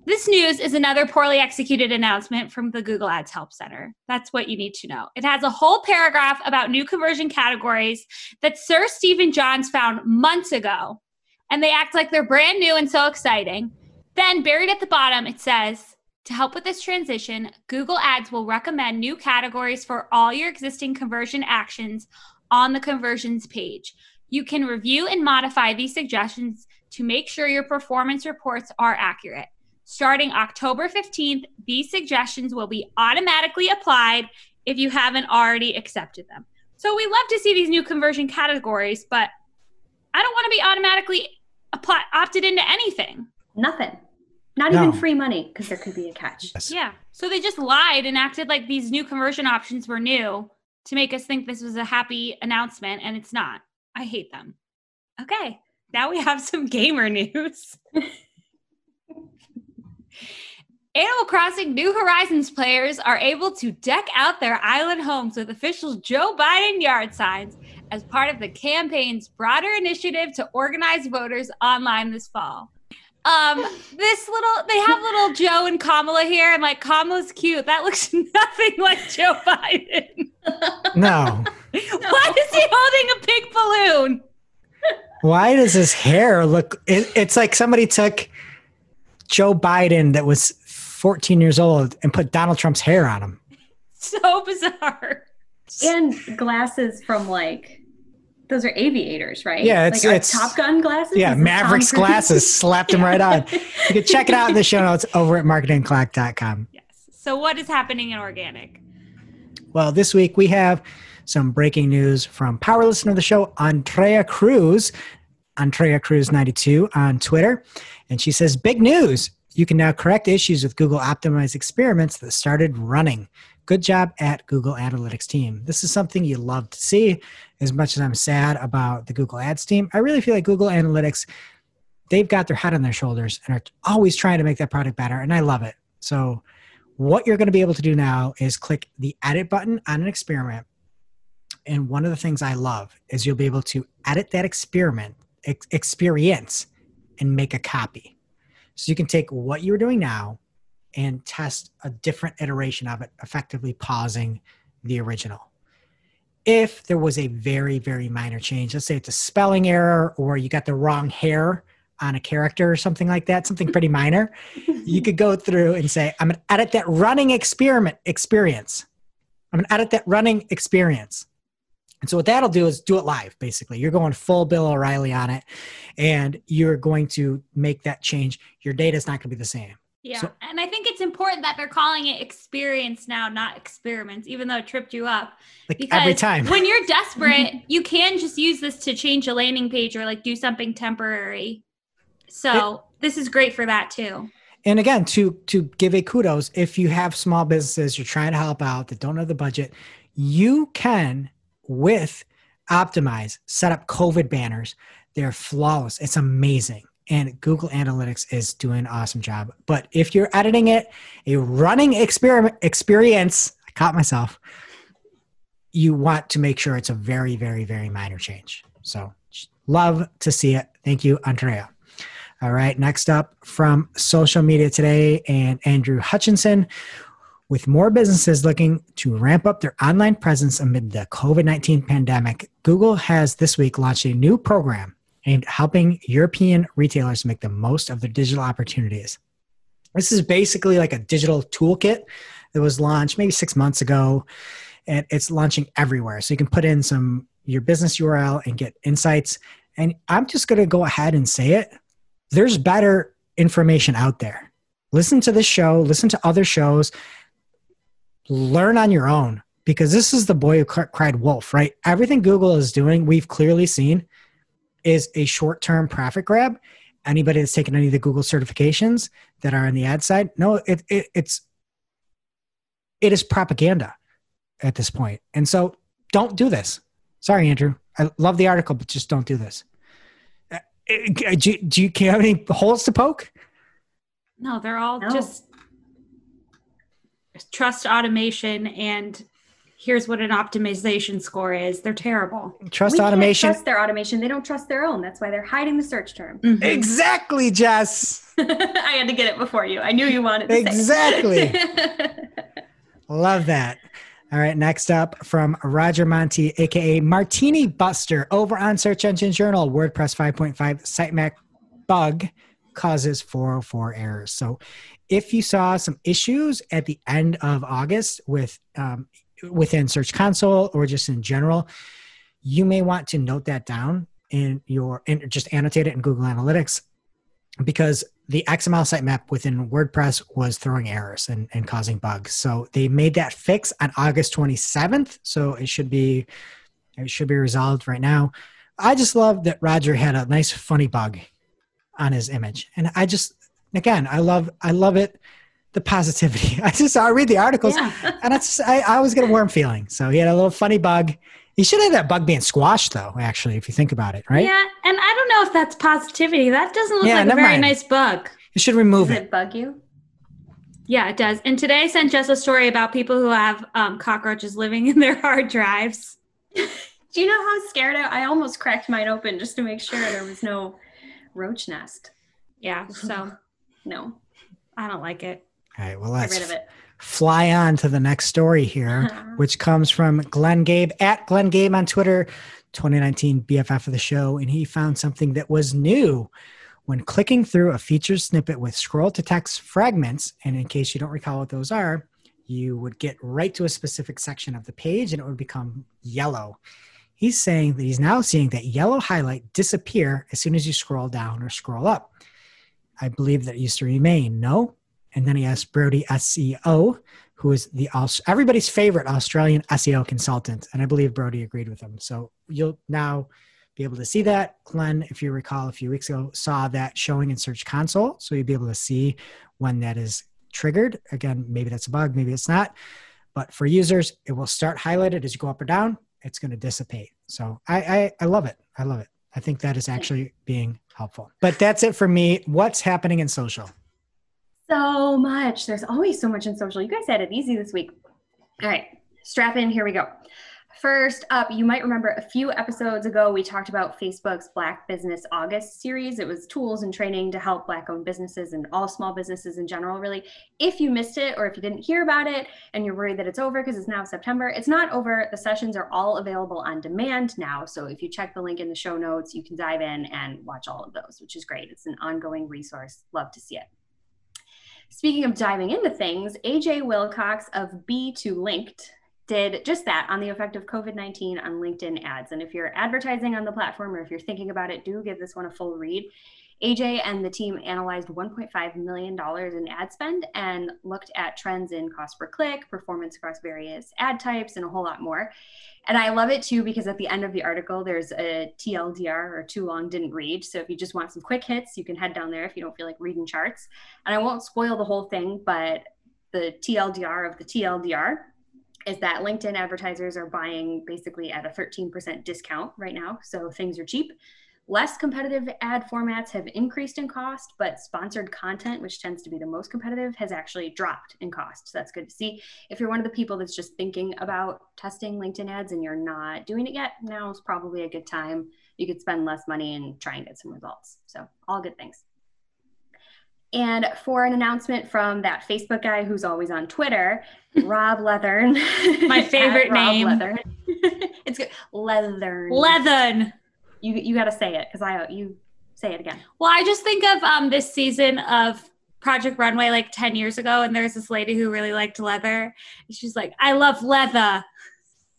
this news is another poorly executed announcement from the Google Ads Help Center. That's what you need to know. It has a whole paragraph about new conversion categories that Sir Stephen Johns found months ago, and they act like they're brand new and so exciting. Then, buried at the bottom, it says, to help with this transition, Google Ads will recommend new categories for all your existing conversion actions on the conversions page. You can review and modify these suggestions to make sure your performance reports are accurate. Starting October 15th, these suggestions will be automatically applied if you haven't already accepted them. So we love to see these new conversion categories, but I don't want to be automatically apply, opted into anything. Nothing. Not No. even free money because there could be a catch. Yes. Yeah. So they just lied and acted like these new conversion options were new to make us think this was a happy announcement, and it's not. I hate them. Okay. Now we have some <laughs> gamer news. <laughs> Animal Crossing New Horizons players are able to deck out their island homes with official Joe Biden yard signs as part of the campaign's broader initiative to organize voters online this fall. Um, this little they have little Joe and Kamala here, and like Kamala's cute. That looks <laughs> nothing like Joe Biden. No. <laughs> Why is he holding a pink balloon? Why does his hair look? It, it's like somebody took Joe Biden that was 14 years old and put Donald Trump's hair on him. So bizarre. And glasses from like those are aviators, right? Yeah, it's- like it's- Top Gun glasses. Yeah, Mavericks glasses slapped them right on. <laughs> You can check it out in the show notes over at marketingoclock.com. Yes. So what is happening in organic? Well, this week we have some breaking news from power listener of the show, Andrea Cruz, Andrea Cruz 92 on Twitter. And she says, Big news! You can now correct issues with Google optimized experiments that started running. Good job at Google Analytics team. This is something you love to see. As much as I'm sad about the Google Ads team, I really feel like Google Analytics, they've got their head on their shoulders and are always trying to make that product better. And I love it. So, what you're going to be able to do now is click the edit button on an experiment. And one of the things I love is you'll be able to edit that experiment ex- experience and make a copy. So you can take what you're doing now and test a different iteration of it, effectively pausing the original. If there was a very, very minor change, let's say it's a spelling error or you got the wrong hair on a character or something like that, something pretty minor, <laughs> you could go through and say, I'm gonna edit that running experiment experience. I'm gonna edit that running experience. And so what that'll do is do it live, basically. You're going full Bill O'Reilly on it, and you're going to make that change. Your data is not going to be the same. Yeah. So- and I think it's important that they're calling it experience now, not experiments, even though it tripped you up. Like every time. when you're desperate, <laughs> you can just use this to change a landing page or like do something temporary. So this is great for that too. and again, to to give a kudos, if you have small businesses you're trying to help out that don't have the budget, you can with Optimize set up COVID banners. They're flawless. It's amazing. And Google Analytics is doing an awesome job. But if you're editing it, a running experiment experience, I caught myself, you want to make sure it's a very, very, very minor change. So love to see it. Thank you, Andrea. All right, next up from social media today and Andrew Hutchinson. With more businesses looking to ramp up their online presence amid the COVID 19 pandemic, Google has this week launched a new program aimed at helping European retailers make the most of their digital opportunities. This is basically like a digital toolkit that was launched maybe six months ago, and it's launching everywhere. So you can put in some your business URL and get insights. And I'm just going to go ahead and say it there's better information out there. Listen to this show, listen to other shows, learn on your own because this is the boy who cried wolf, right? Everything Google is doing, we've clearly seen, is a short term profit grab. Anybody that's taken any of the Google certifications that are on the ad side, no, it, it, it's it is propaganda at this point. And so don't do this. Sorry, Andrew. I love the article, but just don't do this. Uh, Do, do you, can you have any holes to poke? No, they're all No. just trust automation and here's what an optimization score is. They're terrible. Trust we automation. Trust their automation. They don't trust their own. That's why they're hiding the search term. Mhm. Exactly, Jess. <laughs> I had to get it before you. I knew you wanted to. Exactly. <laughs> Love that. All right, next up from Roger Montti, aka Martini Buster, over on Search Engine Journal, WordPress 5.5 sitemap bug causes 404 errors. So, if you saw some issues at the end of August with um, within Search Console or just in general, you may want to note that down in your and just annotate it in Google Analytics because the XML sitemap within WordPress was throwing errors and, and causing bugs. So they made that fix on August 27th. So it should be it should be resolved right now. I just love that Roger had a nice funny bug on his image. And I just again I love I love it the positivity. <laughs> I just I read the articles Yeah. <laughs> and just, I, I always get a warm feeling. So he had a little funny bug. He should have that bug being squashed though, actually, if you think about it, right? Yeah, and I don't know if that's positivity. That doesn't look Yeah, like a very mind. nice bug. You should remove Does it. it bug you? Yeah, it does. And today I sent Jess a story about people who have um, cockroaches living in their <laughs> hard drives. Do you know how scared I, I almost cracked mine open just to make sure there was no roach nest? Yeah, so No, I don't like it. All right, well, let's rid of it. fly on to the next story here, <laughs> which comes from Glenn Gabe at Glenn Gabe on Twitter, 2019 BFF of the show. And he found something that was new when clicking through a featured snippet with scroll to text fragments. And in case you don't recall what those are, you would get right to a specific section of the page and it would become yellow. He's saying that he's now seeing that yellow highlight disappear as soon as you scroll down or scroll up. I believe that used to remain. No? And then he asked Brodie SEO, who is the everybody's favorite Australian SEO consultant, and I believe Brodie agreed with him. So you'll now be able to see that. Glenn, if you recall, a few weeks ago, saw that showing in Search Console, so you'll be able to see when that is triggered. Again, maybe that's a bug, maybe it's not. But for users, it will start highlighted as you go up or down. It's going to dissipate. So I, I, I love it. I love it. I think that is actually being helpful. But that's it for me. What's happening in social? So much. There's always so much in social. You guys had it easy this week. All right, strap in. Here we go. First up, you might remember a few episodes ago, we talked about Facebook's Black Business August series. It was tools and training to help Black owned businesses and all small businesses in general, really. If you missed it or if you didn't hear about it and you're worried that it's over because it's now September, it's not over. The sessions are all available on demand now. So if you check the link in the show notes, you can dive in and watch all of those, which is great. It's an ongoing resource. Love to see it. Speaking of diving into things, AJ Wilcox of B2Linked did just that on the effect of COVID 19 on LinkedIn ads. And if you're advertising on the platform or if you're thinking about it, do give this one a full read. AJ and the team analyzed $1.5 million in ad spend and looked at trends in cost per click, performance across various ad types, and a whole lot more. And I love it too because at the end of the article, there's a TLDR or too long didn't read. So if you just want some quick hits, you can head down there if you don't feel like reading charts. And I won't spoil the whole thing, but the TLDR of the TLDR is that LinkedIn advertisers are buying basically at a 13% discount right now. So things are cheap. Less competitive ad formats have increased in cost, but sponsored content, which tends to be the most competitive, has actually dropped in cost. So that's good to see. If you're one of the people that's just thinking about testing LinkedIn ads and you're not doing it yet, now is probably a good time. You could spend less money and try and get some results. So, all good things. And for an announcement from that Facebook guy who's always on Twitter, <laughs> Rob Leathern. My <laughs> favorite name. Leathern. <laughs> it's good. Leathern. Leathern. You you got to say it because I you say it again. Well, I just think of um this season of Project Runway like 10 years ago, and there's this lady who really liked leather. And she's like, I love leather.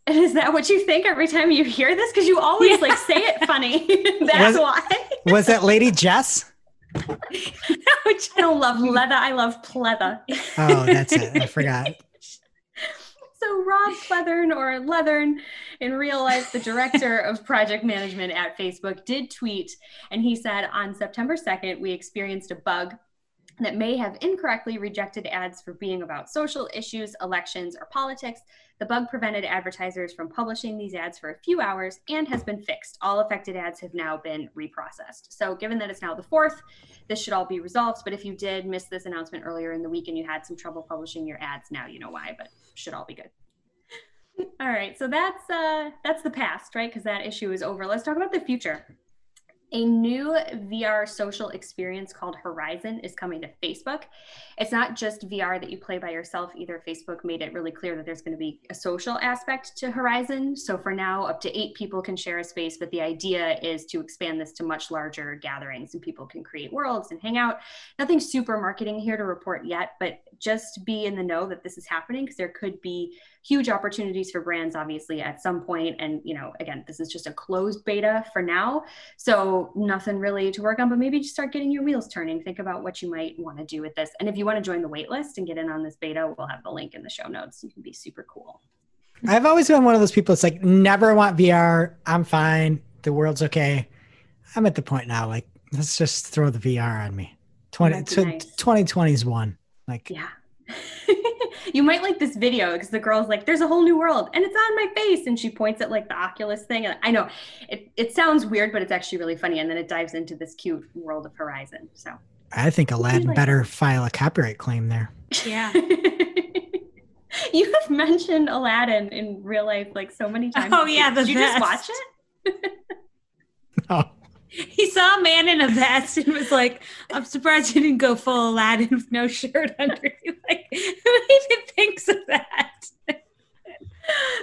And is that what you think every time you hear this? Because you always yeah. like say it funny. <laughs> That's was, why. was that Lady Jess? <laughs> I don't love leather. I love pleather. Oh, that's it. I forgot. So Rob Leathern <laughs> or Leathern in real life, the director of <laughs> project management at Facebook, did tweet and he said on September 2nd, we experienced a bug that may have incorrectly rejected ads for being about social issues, elections, or politics. The bug prevented advertisers from publishing these ads for a few hours and has been fixed. All affected ads have now been reprocessed. So, given that it's now the fourth, this should all be resolved. But if you did miss this announcement earlier in the week and you had some trouble publishing your ads, now you know why, but should all be good. <laughs> all right, so that's uh that's the past, right? Because that issue is over. Let's talk about the future. A new VR social experience called Horizon is coming to Facebook. It's not just VR that you play by yourself either. Facebook made it really clear that there's going to be a social aspect to Horizon. So for now, up to eight people can share a space, but the idea is to expand this to much larger gatherings and people can create worlds and hang out. Nothing super marketing here to report yet, but just be in the know that this is happening because there could be huge opportunities for brands obviously at some point. And you know again this is just a closed beta for now. So nothing really to work on but maybe just start getting your wheels turning. Think about what you might want to do with this. And if you want to join the waitlist and get in on this beta we'll have the link in the show notes. You can be super cool. I've always been one of those people it's like never want vr i'm fine. The world's okay. I'm at the point now like let's just throw the vr on me. 20 nice. 2020 is one. Like yeah <laughs> you might like this video because the girl's like, there's a whole new world and it's on my face. And she points at like the Oculus thing. And I know it, it sounds weird, but it's actually really funny. And then it dives into this cute world of Horizon. So I think Aladdin like better file a copyright claim there. Yeah. <laughs> you have mentioned Aladdin in real life like so many <laughs> oh, times. Oh, yeah. Did you best. just watch it? <laughs> oh he saw a man in a vest and was like, I'm surprised he didn't go full Aladdin with no shirt under. you. <laughs> like, who even thinks of that? <laughs>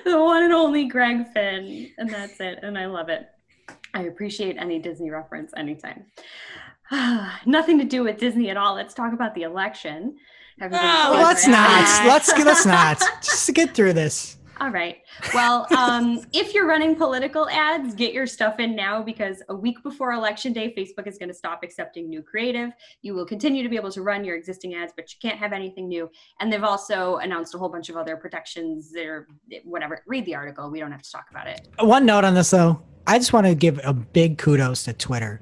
the one and only Greg Finn. And that's it. And I love it. I appreciate any Disney reference anytime. <sighs> Nothing to do with Disney at all. Let's talk about the election. Oh, let's not. Let's let's not. Just to get through this. All right. Well, um, if you're running political ads, get your stuff in now because a week before election day, Facebook is going to stop accepting new creative. You will continue to be able to run your existing ads, but you can't have anything new. And they've also announced a whole bunch of other protections or whatever. Read the article. We don't have to talk about it. One note on this, though. I just want to give a big kudos to Twitter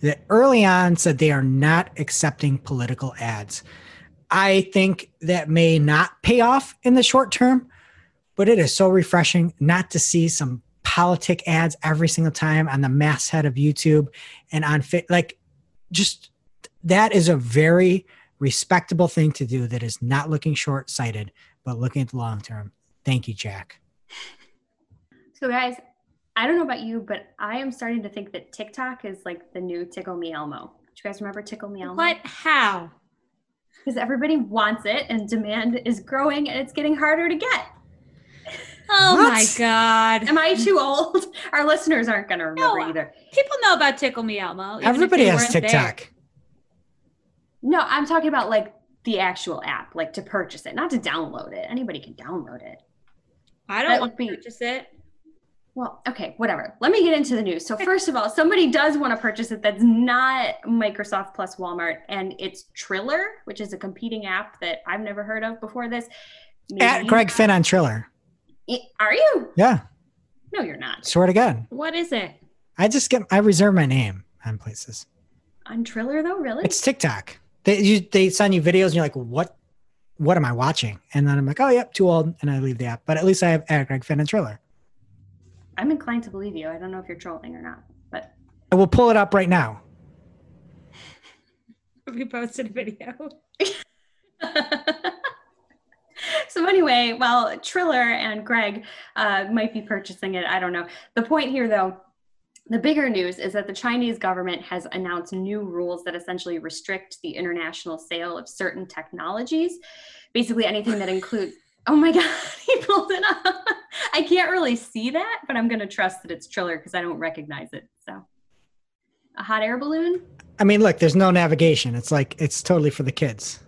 that early on said they are not accepting political ads. I think that may not pay off in the short term but it is so refreshing not to see some politic ads every single time on the masthead of YouTube and on fit like just that is a very respectable thing to do that is not looking short sighted but looking at the long term. Thank you, Jack. So, guys, I don't know about you, but I am starting to think that TikTok is like the new Tickle Me Elmo. Do you guys remember Tickle Me Elmo? What? How? Because everybody wants it and demand is growing and it's getting harder to get. Oh What? my god! Am I too old? <laughs> Our listeners aren't going to remember No. either. People know about Tickle Me Elmo. even Everybody they has weren't there. TikTok. No, I'm talking about like the actual app, like to purchase it, not to download it. Anybody can download it. I don't want would to be- purchase it. Well, okay, whatever. Let me get into the news. So, first of all, somebody does want to purchase it that's not Microsoft plus Walmart, and it's Triller, which is a competing app that I've never heard of before this. Maybe At Greg have. Finn on Triller. Are you? Yeah, No, you're not. swear to God. What is it? I just get I reserve my name on places. On Triller, though, really? It's TikTok. They you, they send you videos and you're like, what? What am I watching? And then I'm like, oh yep, too old, and I leave the app. But at least I have at Greg Finn and Triller. I'm inclined to believe you. I don't know if you're trolling or not, but I will pull it up right now. <laughs> We posted a video. <laughs> <laughs> so anyway, well, Triller and Greg uh, might be purchasing it. I don't know. The point here, though, the bigger news is that the Chinese government has announced new rules that essentially restrict the international sale of certain technologies. Basically, anything that includes. <sighs> Oh my God, <laughs> he pulled it up. I can't really see that, but I'm going to trust that it's Triller because I don't recognize it. So, a hot air balloon. I mean, look, there's no navigation. It's like it's totally for the kids.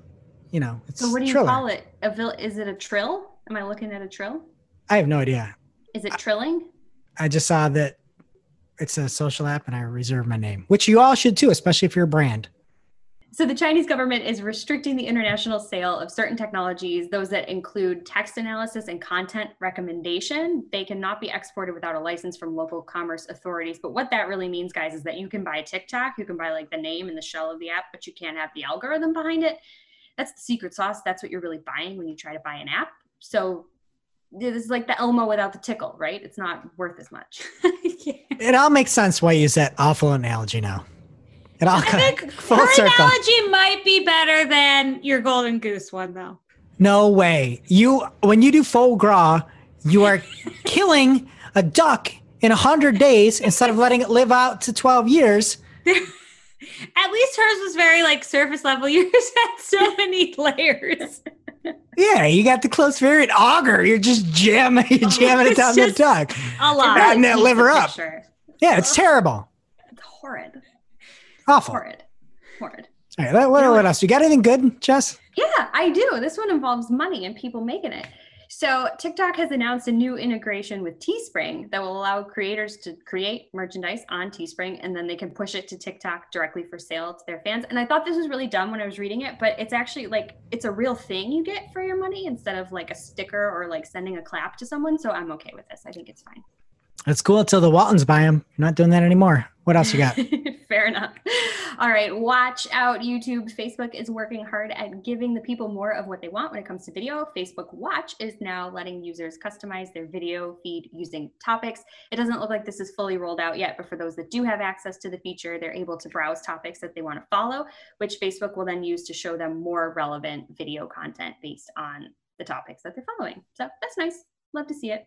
You know, it's So, what do you Triller. call it? A vil- is it a trill? Am I looking at a trill? I have no idea. Is it trilling? I just saw that it's a social app and I reserve my name, which you all should too, especially if you're a brand. So the Chinese government is restricting the international sale of certain technologies, those that include text analysis and content recommendation. They cannot be exported without a license from local commerce authorities. But what that really means, guys, is that you can buy TikTok, you can buy like the name and the shell of the app, but you can't have the algorithm behind it. That's the secret sauce. That's what you're really buying when you try to buy an app. So this is like the Elmo without the tickle, right? It's not worth as much. <laughs> Yeah. It all makes sense why you use that awful analogy now. It all I think <laughs> full Her circle. analogy might be better than your golden goose one, though. No way. You when you do foie gras, you are <laughs> killing a duck in a hundred days instead of letting it live out to twelve years. At least hers was very like surface level. <laughs> Yours had so many layers. Yeah, you got the close variant auger. You're just jamming, you're <laughs> oh, jamming it down the duck. A lot. Fattening that liver up. picture. Yeah, it's terrible. It's horrid. Awful. Horrid. Horrid. All right. what, what, what else? You got anything good, Jess? Yeah, I do. This one involves money and people making it. So, TikTok has announced a new integration with Teespring that will allow creators to create merchandise on Teespring and then they can push it to TikTok directly for sale to their fans. And I thought this was really dumb when I was reading it, but it's actually like it's a real thing you get for your money instead of like a sticker or like sending a clap to someone. So, I'm okay with this. I think it's fine. It's cool until the Waltons buy them. Not doing that anymore. What else you got? <laughs> Fair enough. All right, watch out, YouTube. Facebook is working hard at giving the people more of what they want when it comes to video. Facebook Watch is now letting users customize their video feed using topics. It doesn't look like this is fully rolled out yet, but for those that do have access to the feature, they're able to browse topics that they want to follow, which Facebook will then use to show them more relevant video content based on the topics that they're following. So that's nice. Love to see it.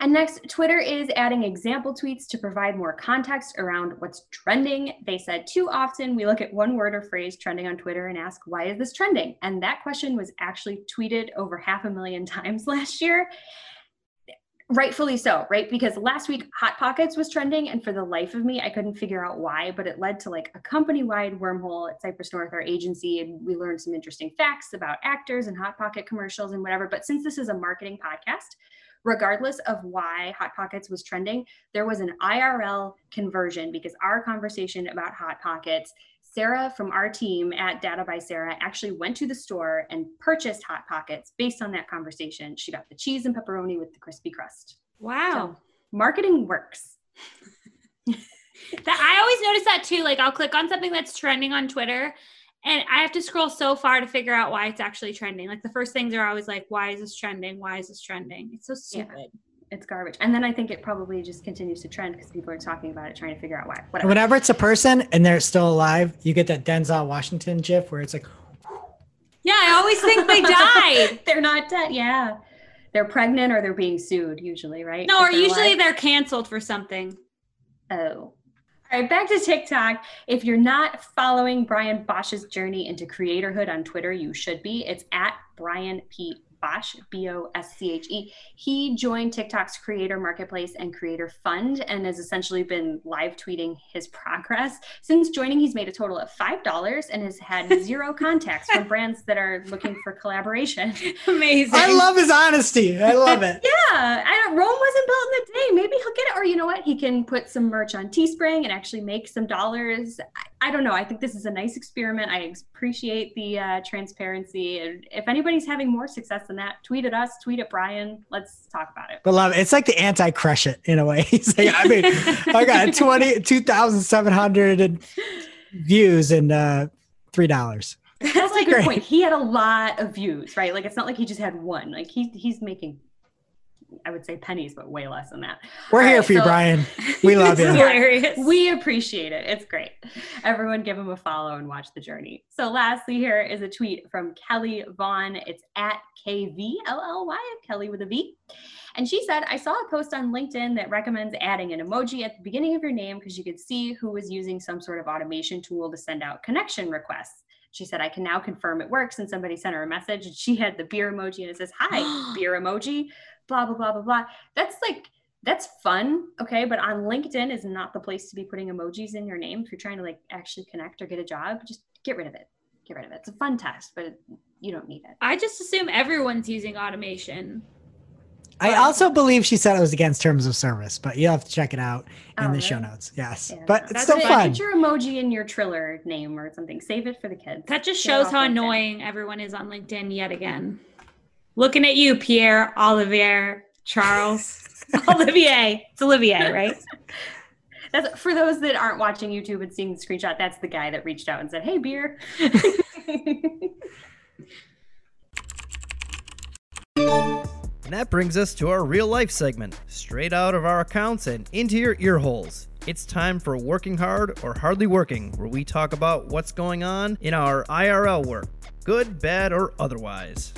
And next, Twitter is adding example tweets to provide more context around what's trending. They said too often we look at one word or phrase trending on Twitter and ask, why is this trending? And that question was actually tweeted over half a million <laughs> times last year. Rightfully so, right? Because last week Hot Pockets was trending, and for the life of me, I couldn't figure out why, but it led to like a company wide wormhole at Cypress North, our agency, and we learned some interesting facts about actors and Hot Pocket commercials and whatever. But since this is a marketing podcast, regardless of why Hot Pockets was trending, there was an IRL conversion because our conversation about Hot Pockets, Sarah from our team at Data by Sarah actually went to the store and purchased Hot Pockets based on that conversation. She got the cheese and pepperoni with the crispy crust. Wow. Marketing works. <laughs> That I always notice that too. Like I'll click on something that's trending on Twitter and I have to scroll so far to figure out why it's actually trending. Like the first things are always like, why is this trending? Why is this trending? It's so Yeah. stupid. It's garbage. And then I think it probably just continues to trend because people are talking about it, trying to figure out why. Whatever. Whenever it's a person and they're still alive, you get that Denzel Washington gif where it's like, Yeah, I always think they <laughs> died. They're not dead. Yeah. they're pregnant or they're being sued usually, right? No, If or they're usually alive. they're canceled for something. Oh. All right, back to TikTok. If you're not following Brian Bosché's journey into creatorhood on Twitter, you should be. It's at Brian P. Bosché, B O S C H E. He joined TikTok's creator marketplace and creator fund and has essentially been live tweeting his progress. Since joining, he's made a total of $5 and has had <laughs> zero contacts from brands that are looking for collaboration. <laughs> Amazing. I love his honesty. I love it. <laughs> Yeah, I don't, Rome wasn't built in a day. Maybe he'll get it, or you know what? He can put some merch on Teespring and actually make some dollars. I, I don't know. I think this is a nice experiment. I appreciate the uh, transparency, and if anybody's having more success than that, tweet at us, tweet at Brian. Let's talk about it. But love it. It's like the anti crush it in a way. <laughs> He's like, I mean, I got <laughs> 20, 2,700 views and uh, $3. That's a like good great. point. He had a lot of views, right? Like it's not like he just had one. Like he he's making, I would say pennies, but way less than that. We're All here right, for you, Brian. <laughs> We love It's you. hilarious. We appreciate it. It's great. Everyone give him a follow and watch the journey. So lastly, here is a tweet from Kelly Vaughn. It's at KVLLY, Kelly with a V. And she said, I saw a post on LinkedIn that recommends adding an emoji at the beginning of your name because you could see who was using some sort of automation tool to send out connection requests. She said, I can now confirm it works. And somebody sent her a message and she had the beer emoji and it says, Hi, <gasps> beer emoji, blah, blah, blah, blah, blah. That's like, that's fun. Okay. But on LinkedIn is not the place to be putting emojis in your name. If you're trying to like actually connect or get a job, just get rid of it. Get rid of it. It's a fun test, but you don't need it. I just assume everyone's using automation. I also believe she said it was against terms of service, but you'll have to check it out in Oh, the show notes. Yes. Yeah, but no. it's That's still it. fun. Put your emoji in your Triller name or something. Save it for the kids. That just Get shows how LinkedIn. annoying everyone is on LinkedIn yet again. Looking at you, Pierre, Olivier, Charles, <laughs> Olivier. It's Olivier, right? <laughs> That's for those that aren't watching YouTube and seeing the screenshot. That's the guy that reached out and said, "Hey, beer." <laughs> And that brings us to our real life segment, straight out of our accounts and into your ear holes. It's time for Working Hard or Hardly Working, where we talk about what's going on in our IRL work, good, bad, or otherwise.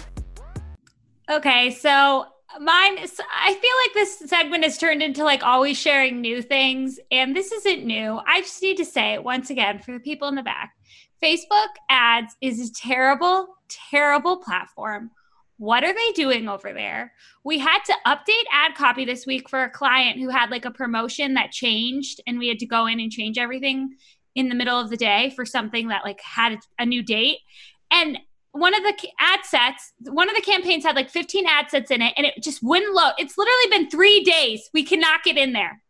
Okay, so mine is, I feel like this segment has turned into like always sharing new things, and this isn't new. I just need to say it once again for the people in the back. Facebook ads is a terrible, terrible platform. What are they doing over there? We had to update ad copy this week for a client who had like a promotion that changed, and we had to go in and change everything in the middle of the day for something that like had a new date. And one of the ad sets, one of the campaigns had like 15 ad sets in it, and it just wouldn't load. It's literally been three days. We cannot get in there.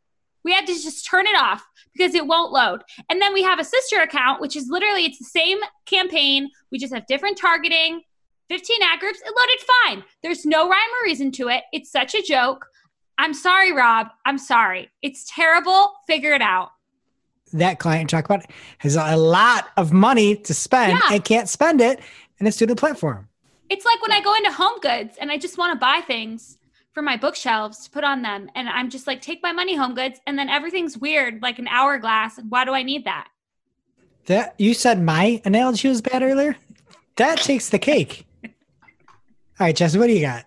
We had to just turn it off because it won't load. And then we have a sister account, which is literally it's the same campaign. We just have different targeting, 15 ad groups. It loaded fine. There's no rhyme or reason to it. It's such a joke. I'm sorry, Rob. I'm sorry. It's terrible. Figure it out. that client talk about has a lot of money to spend Yeah. and can't spend it, and it's due to the platform. It's like when I go into Home Goods and I just want to buy things for my bookshelves to put on them. And I'm just like, take my money, Home Goods. And then everything's weird, like an hourglass. Why do I need that? That you said my analogy was bad earlier. That takes the cake. <laughs> All right, Jesse, what do you got?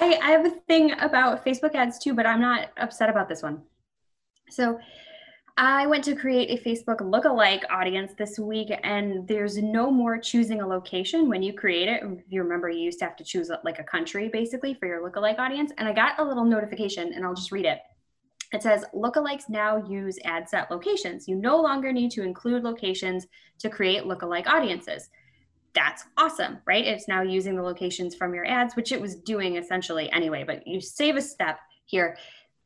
I, I have a thing about Facebook ads too, but I'm not upset about this one. So I went to create a Facebook lookalike audience this week, and there's no more choosing a location when you create it. If you remember, you used to have to choose like a country basically for your lookalike audience. And I got a little notification, and I'll just read it. It says lookalikes now use ad set locations. You no longer need to include locations to create lookalike audiences that's awesome, right? It's now using the locations from your ads, which it was doing essentially anyway, but you save a step here.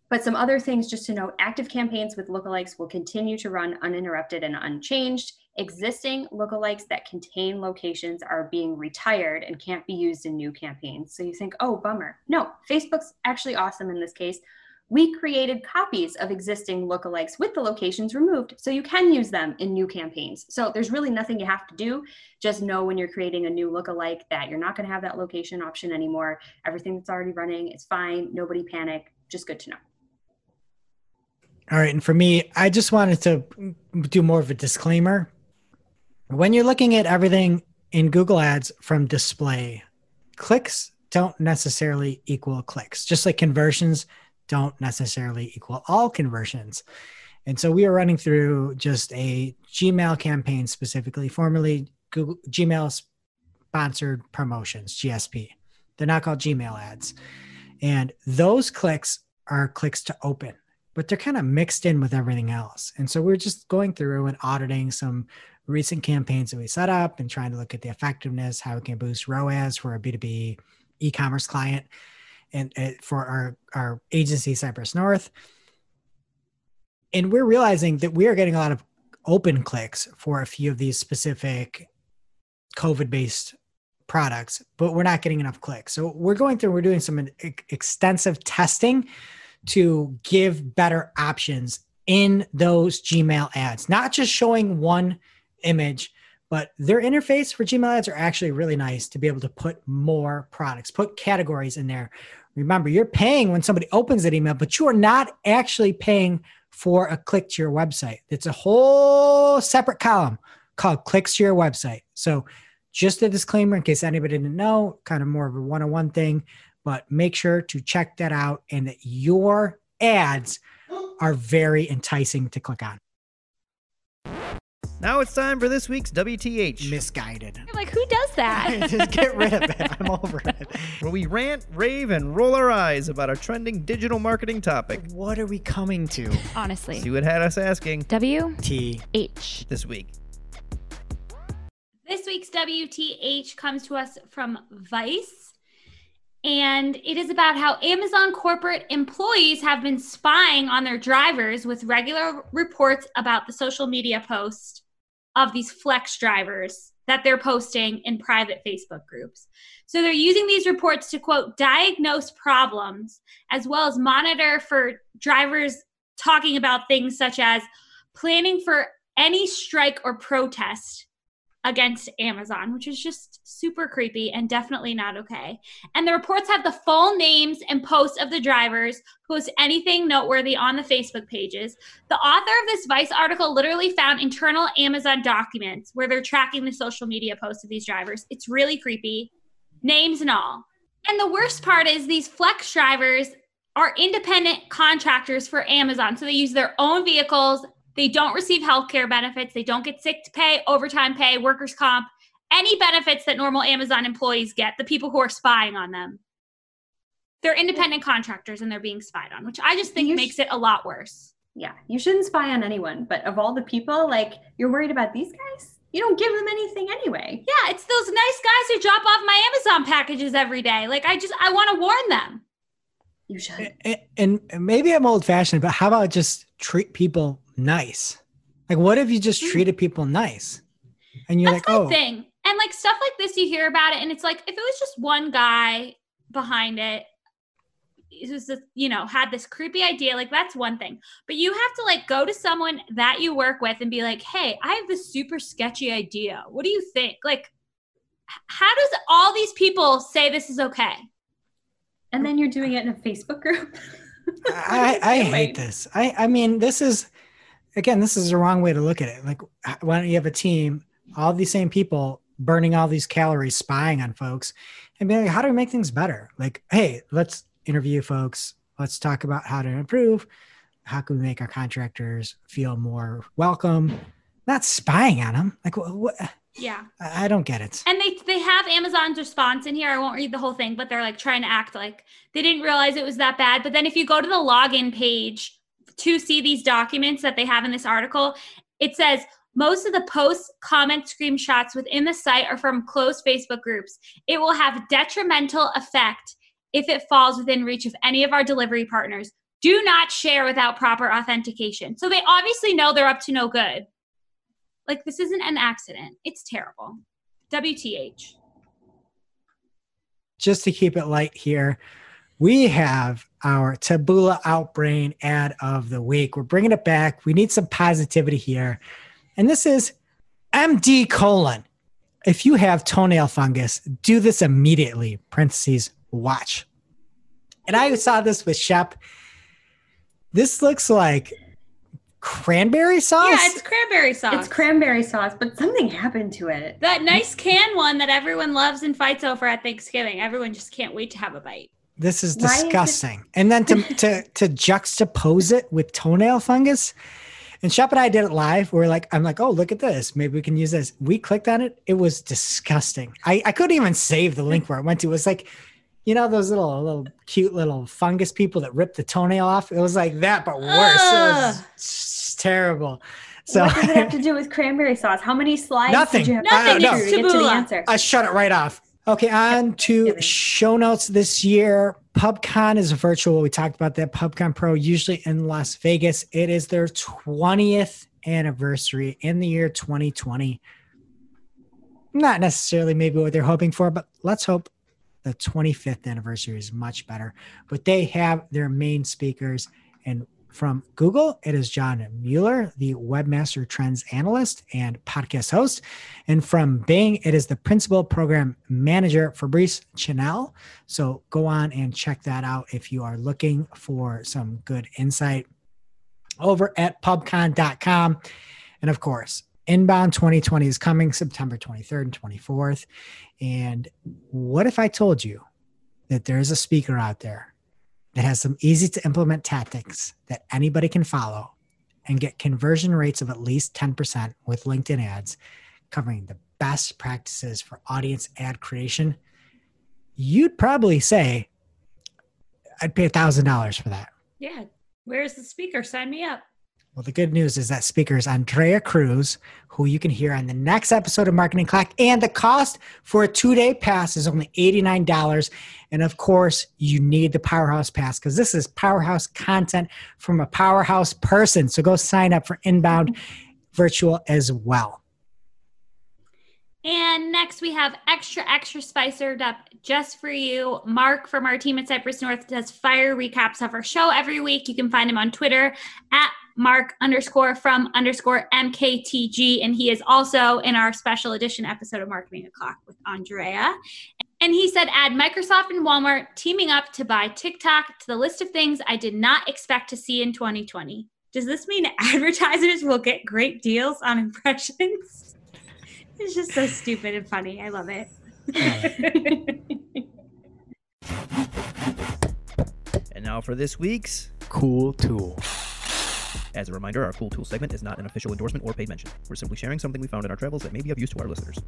But some other things just to note active campaigns with lookalikes will continue to run uninterrupted and unchanged. Existing lookalikes that contain locations are being retired and can't be used in new campaigns. So you think, oh, bummer. No, Facebook's actually awesome in this case. We created copies of existing lookalikes with the locations removed so you can use them in new campaigns. So there's really nothing you have to do just know when you're creating a new lookalike that you're not going to have that location option anymore. Everything that's already running is fine. Nobody panic. Just good to know. All right, and for me, I just wanted to do more of a disclaimer. When you're looking at everything in Google Ads from display, clicks don't necessarily equal clicks, just like conversions don't necessarily equal all conversions. And so we are running through just a Gmail campaign specifically, formerly Google, Gmail sponsored promotions, GSP. They're not called Gmail ads. And those clicks are clicks to open, but they're kind of mixed in with everything else. And so we're just going through and auditing some recent campaigns that we set up and trying to look at the effectiveness, how we can boost ROAS for a B2B e-commerce client and, for our, our agency Cypress North. And we're realizing that we are getting a lot of open clicks for a few of these specific COVID based products, but we're not getting enough clicks. So we're going through, we're doing some extensive testing to give better options in those Gmail ads, not just showing one image, but their interface for Gmail ads are actually really nice to be able to put more products, put categories in there. Remember, you're paying when somebody opens that email, but you are not actually paying for a click to your website. It's a whole separate column called clicks to your website. So just a disclaimer in case anybody didn't know, kind of more of a one on one thing, but make sure to check that out and that your ads are very enticing to click on. Now it's time for this week's WTH. Misguided. You're like, who does that? <laughs> Just get rid of it. <laughs> I'm over it. Where we rant, rave, and roll our eyes about a trending digital marketing topic. What are we coming to? Honestly. See what had us asking W T. H. this week. This week's WTH comes to us from Vice. And it is about how Amazon corporate employees have been spying on their drivers with regular reports about the social media post of these flex drivers that they're posting in private Facebook groups. So they're using these reports to quote, diagnose problems as well as monitor for drivers talking about things such as planning for any strike or protest against Amazon, which is just super creepy and definitely not okay. And the reports have the full names and posts of the drivers, post anything noteworthy on the Facebook pages. The author of this Vice article literally found internal Amazon documents where they're tracking the social media posts of these drivers. It's really creepy, names and all. And the worst part is these flex drivers are independent contractors for Amazon. So they use their own vehicles they don't receive health care benefits. They don't get sick pay, overtime pay, workers' comp, any benefits that normal Amazon employees get, the people who are spying on them. They're independent contractors and they're being spied on, which I just think You makes sh- it a lot worse. Yeah, you shouldn't spy on anyone, but of all the people, like you're worried about these guys? You don't give them anything anyway. Yeah, it's those nice guys who drop off my Amazon packages every day. Like I just I want to warn them. You should. And, and maybe I'm old fashioned, but how about just treat people nice? Like, what if you just Mm. treated people nice? And you're That's like, oh, thing. And like stuff like this, you hear about it, and it's like if it was just one guy behind it, it was just, you know, had this creepy idea, like that's one thing. But you have to like go to someone that you work with and be like, hey, I have this super sketchy idea. What do you think? Like, how does all these people say this is okay? And then you're doing it in a Facebook group. <laughs> I, I hate this. I, I mean, this is, again, this is the wrong way to look at it. Like, why don't you have a team, all these same people burning all these calories, spying on folks, and be like, how do we make things better? Like, hey, let's interview folks. Let's talk about how to improve. How can we make our contractors feel more welcome? Not spying on them. Like, what? what Yeah. I I don't get it. And they they have Amazon's response in here. I won't read the whole thing, but they're like trying to act like they didn't realize it was that bad. But then if you go to the login page to see these documents that they have in this article, it says most of the posts, comment screenshots within the site are from closed Facebook groups. It will have detrimental effect if it falls within reach of any of our delivery partners. Do not share without proper authentication. So they obviously know they're up to no good. Like this isn't an accident. It's terrible. WTH. just to keep it light here, we have our Taboola Outbrain ad of the week. We're bringing it back. We need some positivity here. And this is MD colon. If you have toenail fungus, do this immediately. Parentheses, watch. And I saw this with Shep. This looks like cranberry sauce. Yeah, it's cranberry sauce. It's cranberry sauce, but something happened to it. that nice can one that everyone loves and fights over at Thanksgiving. Everyone just can't wait to have a bite. This is Why is it- disgusting. And then to, <laughs> to to juxtapose it with toenail fungus. And Shep and I did it live. We're like, I'm like, oh, look at this. Maybe we can use this. We clicked on it. It was disgusting. I, I couldn't even save the link where it went to. It was like, you know, those little little cute little fungus people that rip the toenail off. It was like that, but worse. It was terrible. So what does it have to <laughs> do with cranberry sauce? How many slides Nothing. did you have Nothing, to Uh, do to get to the answer? I shut it right off. Okay, on to show notes this year. PubCon is virtual. We talked about that. PubCon Pro, usually in Las Vegas. It is their 20th anniversary in the year 2020. Not necessarily maybe what they're hoping for, but let's hope the 25th anniversary is much better. But they have their main speakers, and from Google, it is John Mueller, the Webmaster Trends Analyst and podcast host. And from Bing, it is the Principal Program Manager, Fabrice Canel. So go on and check that out if you are looking for some good insight over at pubcon.com. And of course, Inbound 2020 is coming September 23rd and 24th. And what if I told you that there is a speaker out there that has some easy to implement tactics that anybody can follow and get conversion rates of at least 10% with LinkedIn ads, covering the best practices for audience ad creation? You'd probably say, I'd pay $1,000 for that. Yeah. Where's the speaker? Sign me up. Well, the good news is that speaker is Andrea Cruz, who you can hear on the next episode of Marketing Clock. And the cost for a two day pass is only $89. And of course, you need the Powerhouse Pass because this is powerhouse content from a powerhouse person. So go sign up for Inbound Virtual as well. And next we have extra, extra spicered up just for you. Mark from our team at Cypress North does fire recaps of our show every week. You can find him on Twitter at Mark underscore from underscore MKTG. And he is also in our special edition episode of Marketing O'Clock with Andrea. And he said, add Microsoft and Walmart teaming up to buy TikTok to the list of things I did not expect to see in 2020. Does this mean <laughs> advertisers will get great deals on impressions? <laughs> It's just so stupid and funny. I love it. <laughs> And now for this week's. Cool tool. As a reminder, our Cool Tool segment is not an official endorsement or paid mention. We're simply sharing something we found in our travels that may be of use to our listeners.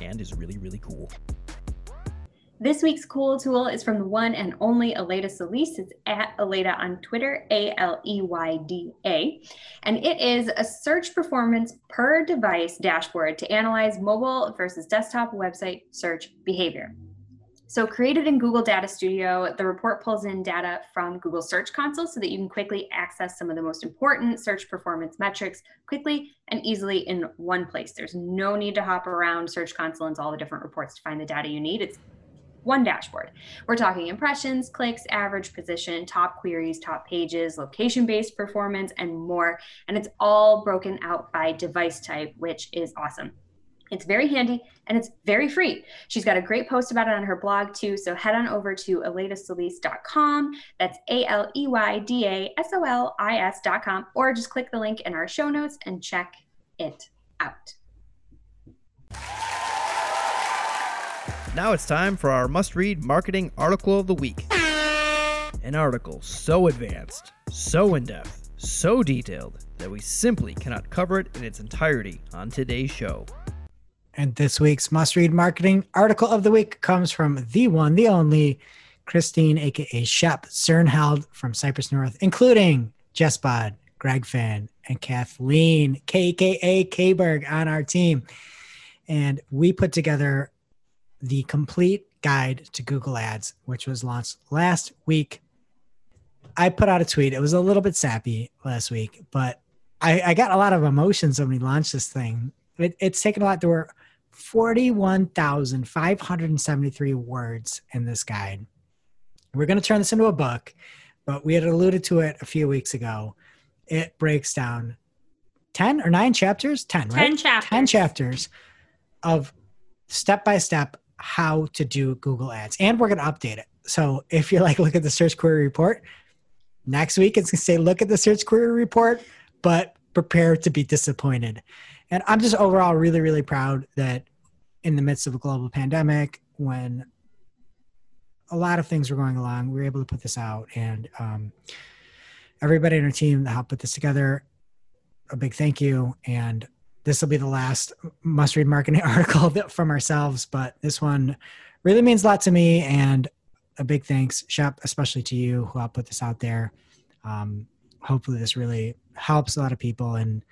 And is really, really cool. This week's cool tool is from the one and only Aleyda Solis. It's at Aleyda on Twitter, A L E Y D A. And it is a search performance per device dashboard to analyze mobile versus desktop website search behavior. So, created in Google Data Studio, the report pulls in data from Google Search Console so that you can quickly access some of the most important search performance metrics quickly and easily in one place. There's no need to hop around Search Console into all the different reports to find the data you need. It's one dashboard. We're talking impressions, clicks, average position, top queries, top pages, location based performance, and more. And it's all broken out by device type, which is awesome. It's very handy and it's very free. She's got a great post about it on her blog too. So head on over to aleydasolis.com. That's A L E Y D A S O L I S.com, or just click the link in our show notes and check it out. Now it's time for our must read marketing article of the week. An article so advanced, so in depth, so detailed that we simply cannot cover it in its entirety on today's show. And this week's must read marketing article of the week comes from the one, the only Christine, aka Shep Zirnheld from Cypress North, including Jess Budde, Greg Finn, and Kathleen, KKA Kberg, on our team. And we put together the complete guide to Google Ads, which was launched last week. I put out a tweet. It was a little bit sappy last week, but I, I got a lot of emotions when we launched this thing. It, it's taken a lot. There were 41,573 words in this guide. We're going to turn this into a book, but we had alluded to it a few weeks ago. It breaks down 10 or 9 chapters, 10, right? 10 chapters. 10 chapters of step by step how to do Google Ads. And we're going to update it. So if you're like, look at the search query report, next week it's going to say, look at the search query report but prepare to be disappointed. And I'm just overall really, really proud that in the midst of a global pandemic, when a lot of things were going along, we were able to put this out. And um, everybody in our team that helped put this together, a big thank you. And this will be the last must read marketing <laughs> article from ourselves, but this one really means a lot to me. And a big thanks, Shep, especially to you who helped put this out there. Um, hopefully, this really helps a lot of people in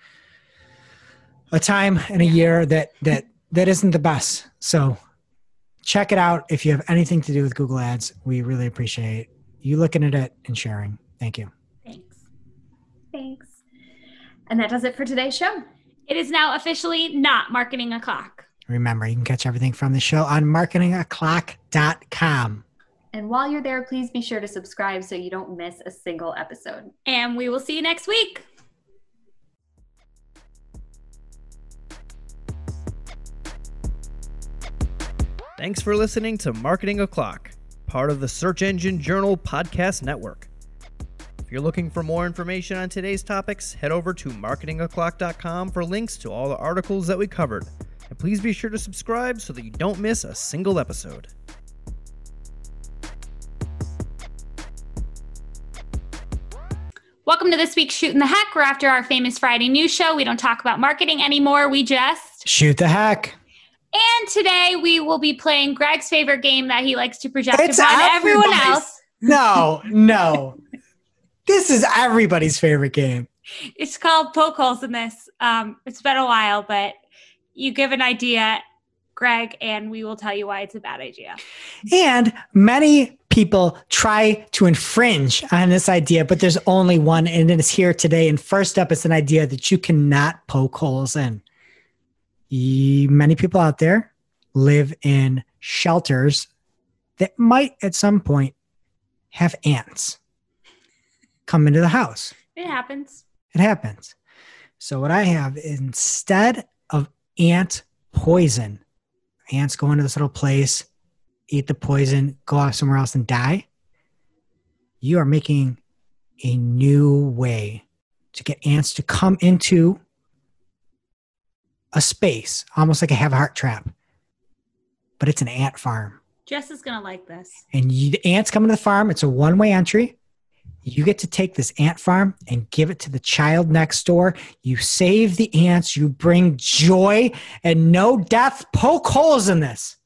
a time and a year that that that isn't the best. So check it out if you have anything to do with Google Ads. We really appreciate you looking at it and sharing. Thank you. Thanks. Thanks. And that does it for today's show. It is now officially not marketing o'clock. Remember, you can catch everything from the show on marketingoclock.com. And while you're there, please be sure to subscribe so you don't miss a single episode. And we will see you next week. Thanks for listening to Marketing O'Clock, part of the Search Engine Journal Podcast Network. If you're looking for more information on today's topics, head over to marketingoclock.com for links to all the articles that we covered. And please be sure to subscribe so that you don't miss a single episode. Welcome to this week's Shootin' the Heck. We're after our famous Friday news show. We don't talk about marketing anymore. We just shoot the heck. And today we will be playing Greg's favorite game that he likes to project it's upon everyone <laughs> else. No, no. this is everybody's favorite game. It's called Poke Holes in this. Um, it's been a while, but you give an idea, Greg, and we will tell you why it's a bad idea. And many people try to infringe on this idea, but there's only one, and it's here today. And first up, it's an idea that you cannot poke holes in. Many people out there live in shelters that might at some point have ants come into the house. It happens. It happens. So, what I have instead of ant poison, ants go into this little place eat the poison, go off somewhere else and die, you are making a new way to get ants to come into a space, almost like a have a heart trap. But it's an ant farm. Jess is going to like this. And you, the ants come into the farm. It's a one way entry. You get to take this ant farm and give it to the child next door. You save the ants. You bring joy and no death. Poke holes in this.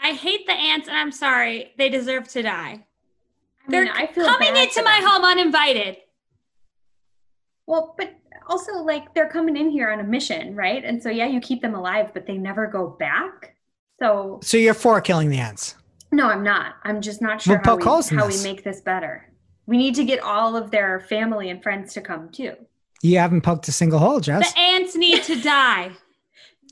I hate the ants, and I'm sorry. They deserve to die. I They're I feel coming into my home uninvited. Well, but also like they're coming in here on a mission, right? And so yeah, you keep them alive, but they never go back. So So you're for killing the ants? No, I'm not. I'm just not sure how, we, how we make this better. We need to get all of their family and friends to come too. You haven't poked a single hole, Jess. The ants need to die. <laughs>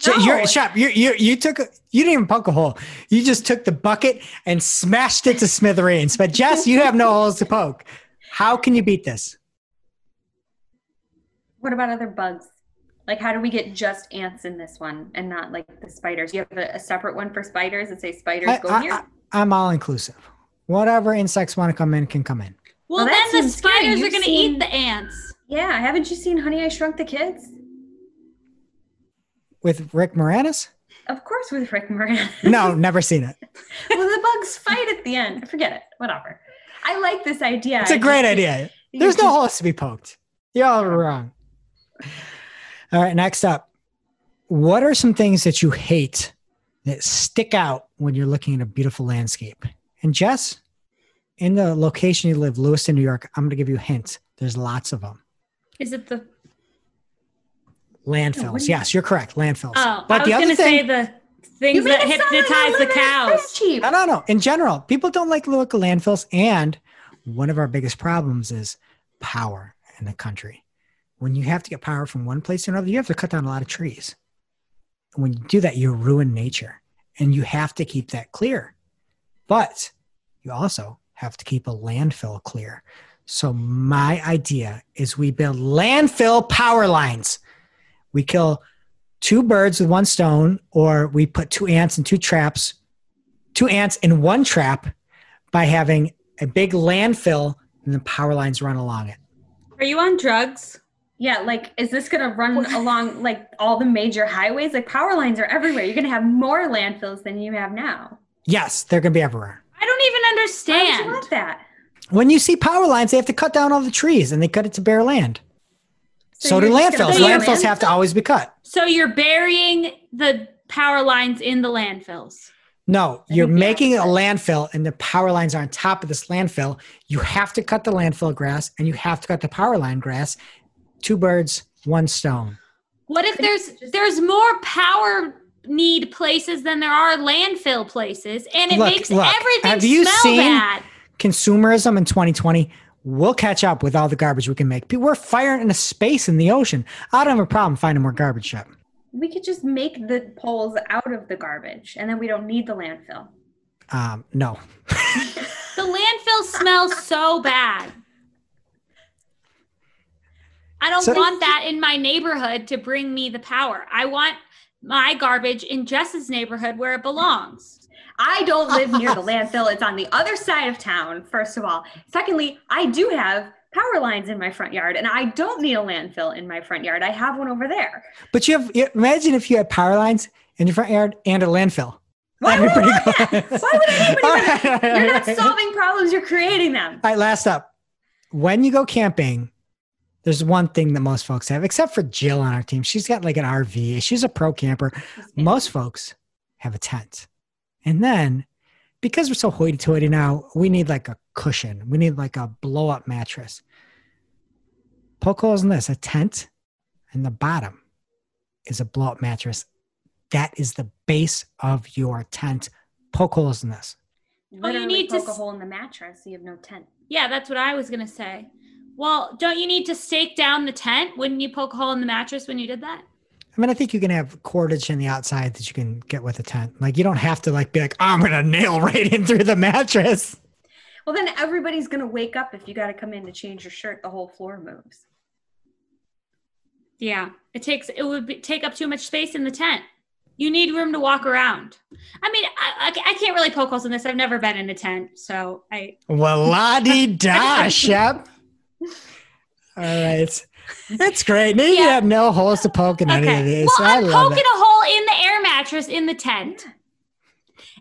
No. You're, Shep, you, you, you took, you didn't even poke a hole. You just took the bucket and smashed it to smithereens. But Jess, you have no holes to poke. How can you beat this? What about other bugs? Like, how do we get just ants in this one and not like the spiders? You have a, a separate one for spiders and say spiders I, go I, here? I, am all inclusive. Whatever insects want to come in can come in. Well, well then the spiders are going to eat the ants. Yeah. Haven't you seen Honey, I Shrunk the Kids? with Rick Moranis? Of course, with Rick Moranis. no, never seen it. <laughs> well, the bugs fight at the end. Forget it. Whatever. I like this idea. It's a great idea. <laughs> There's no holes to be poked. You're all wrong. All right, next up. What are some things that you hate that stick out when you're looking at a beautiful landscape? And Jess, in the location you live, Lewiston, New York, I'm going to give you a hint. There's lots of them. Is it the Landfills. yes, you're correct. Landfills. Oh, but I was going to say the things that hypnotize the cows. Cheap. No, no, no. In general, people don't like local landfills. And one of our biggest problems is power in the country. When you have to get power from one place to another, you have to cut down a lot of trees. And when you do that, you ruin nature. And you have to keep that clear. But you also have to keep a landfill clear. So my idea is we build landfill power lines we kill two birds with one stone, or we put two ants in two traps, two ants in one trap by having a big landfill and the power lines run along it. Are you on drugs? Yeah, like is this gonna run <laughs> along like all the major highways? Like power lines are everywhere. You're gonna have more landfills than you have now. Yes, they're going to be everywhere. I don't even Why would understand. that? When you see power lines, they have to cut down all the trees and they cut it to bare land. So, do just gonna landfills. Landfills land- have to always be cut. So you're burying the power lines in the landfills. No, I you're making a landfill and the power lines are on top of this landfill. You have to cut the landfill grass and you have to cut the power line grass. Two birds, one stone. What if there's there's more power need places than there are landfill places, and it Look, makes look, everything have you smell seen- bad. Consumerism in 2020 we'll catch up with all the garbage we can make. We're firing into space in the ocean. I don't have a problem finding more garbage up. We could just make the poles out of the garbage and then we don't need the landfill. Um, no. <laughs> The landfill smells so bad. I don't So- want that in my neighborhood to bring me the power. I want my garbage in Jess's neighborhood where it belongs. I don't live near the <laughs> landfill. It's on the other side of town, first of all. Secondly, I do have power lines in my front yard and I don't need a landfill in my front yard. I have one over there. But you have, imagine if you had power lines in your front yard and a landfill. Why That'd be pretty want cool. Why would <laughs> anybody All want that? right, You're not right. <laughs> solving problems, you're creating them. All right, last up. When you go camping, there's one thing that most folks have, except for Jill on our team. She's got like an RV. She's a pro camper. Most folks have a tent. And then because we're so hoity toity now, we need like a cushion. We need like a blow up mattress. Poke holes in this a tent, and the bottom is a blow up mattress. That is the base of your tent. Poke holes in this. Literally need to poke a s- hole in the mattress. So you have no tent. Yeah, that's what I was going to say. Well, don't you need to stake down the tent? Wouldn't you poke a hole in the mattress when you did that? I mean, I think you can have cordage in the outside that you can get with a tent. Like you don't have to like be like, oh, I'm gonna nail right in through the mattress. Well, then everybody's gonna wake up if you got to come in to change your shirt. The whole floor moves. Yeah, it takes it would be, take up too much space in the tent. You need room to walk around. I mean, I, I, I can't really poke holes in this. I've never been in a tent, so I Well, la di da, <laughs> Shep. All right, that's great. Maybe you have no holes to poke in any of okay. these. Well, I I'm love poking it. a hole in the air mattress in the tent,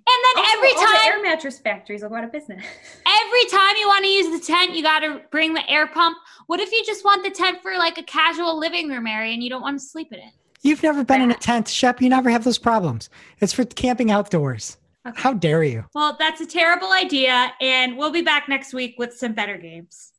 and then Also, every all the time air mattress factories will go out of business. <laughs> every time you want to use the tent, you got to bring the air pump. What if you just want the tent for like a casual living room area and you don't want to sleep in it? You've never been in a tent, Shep. You never have those problems. It's for camping outdoors. Okay. How dare you? Well, that's a terrible idea, and we'll be back next week with some better games.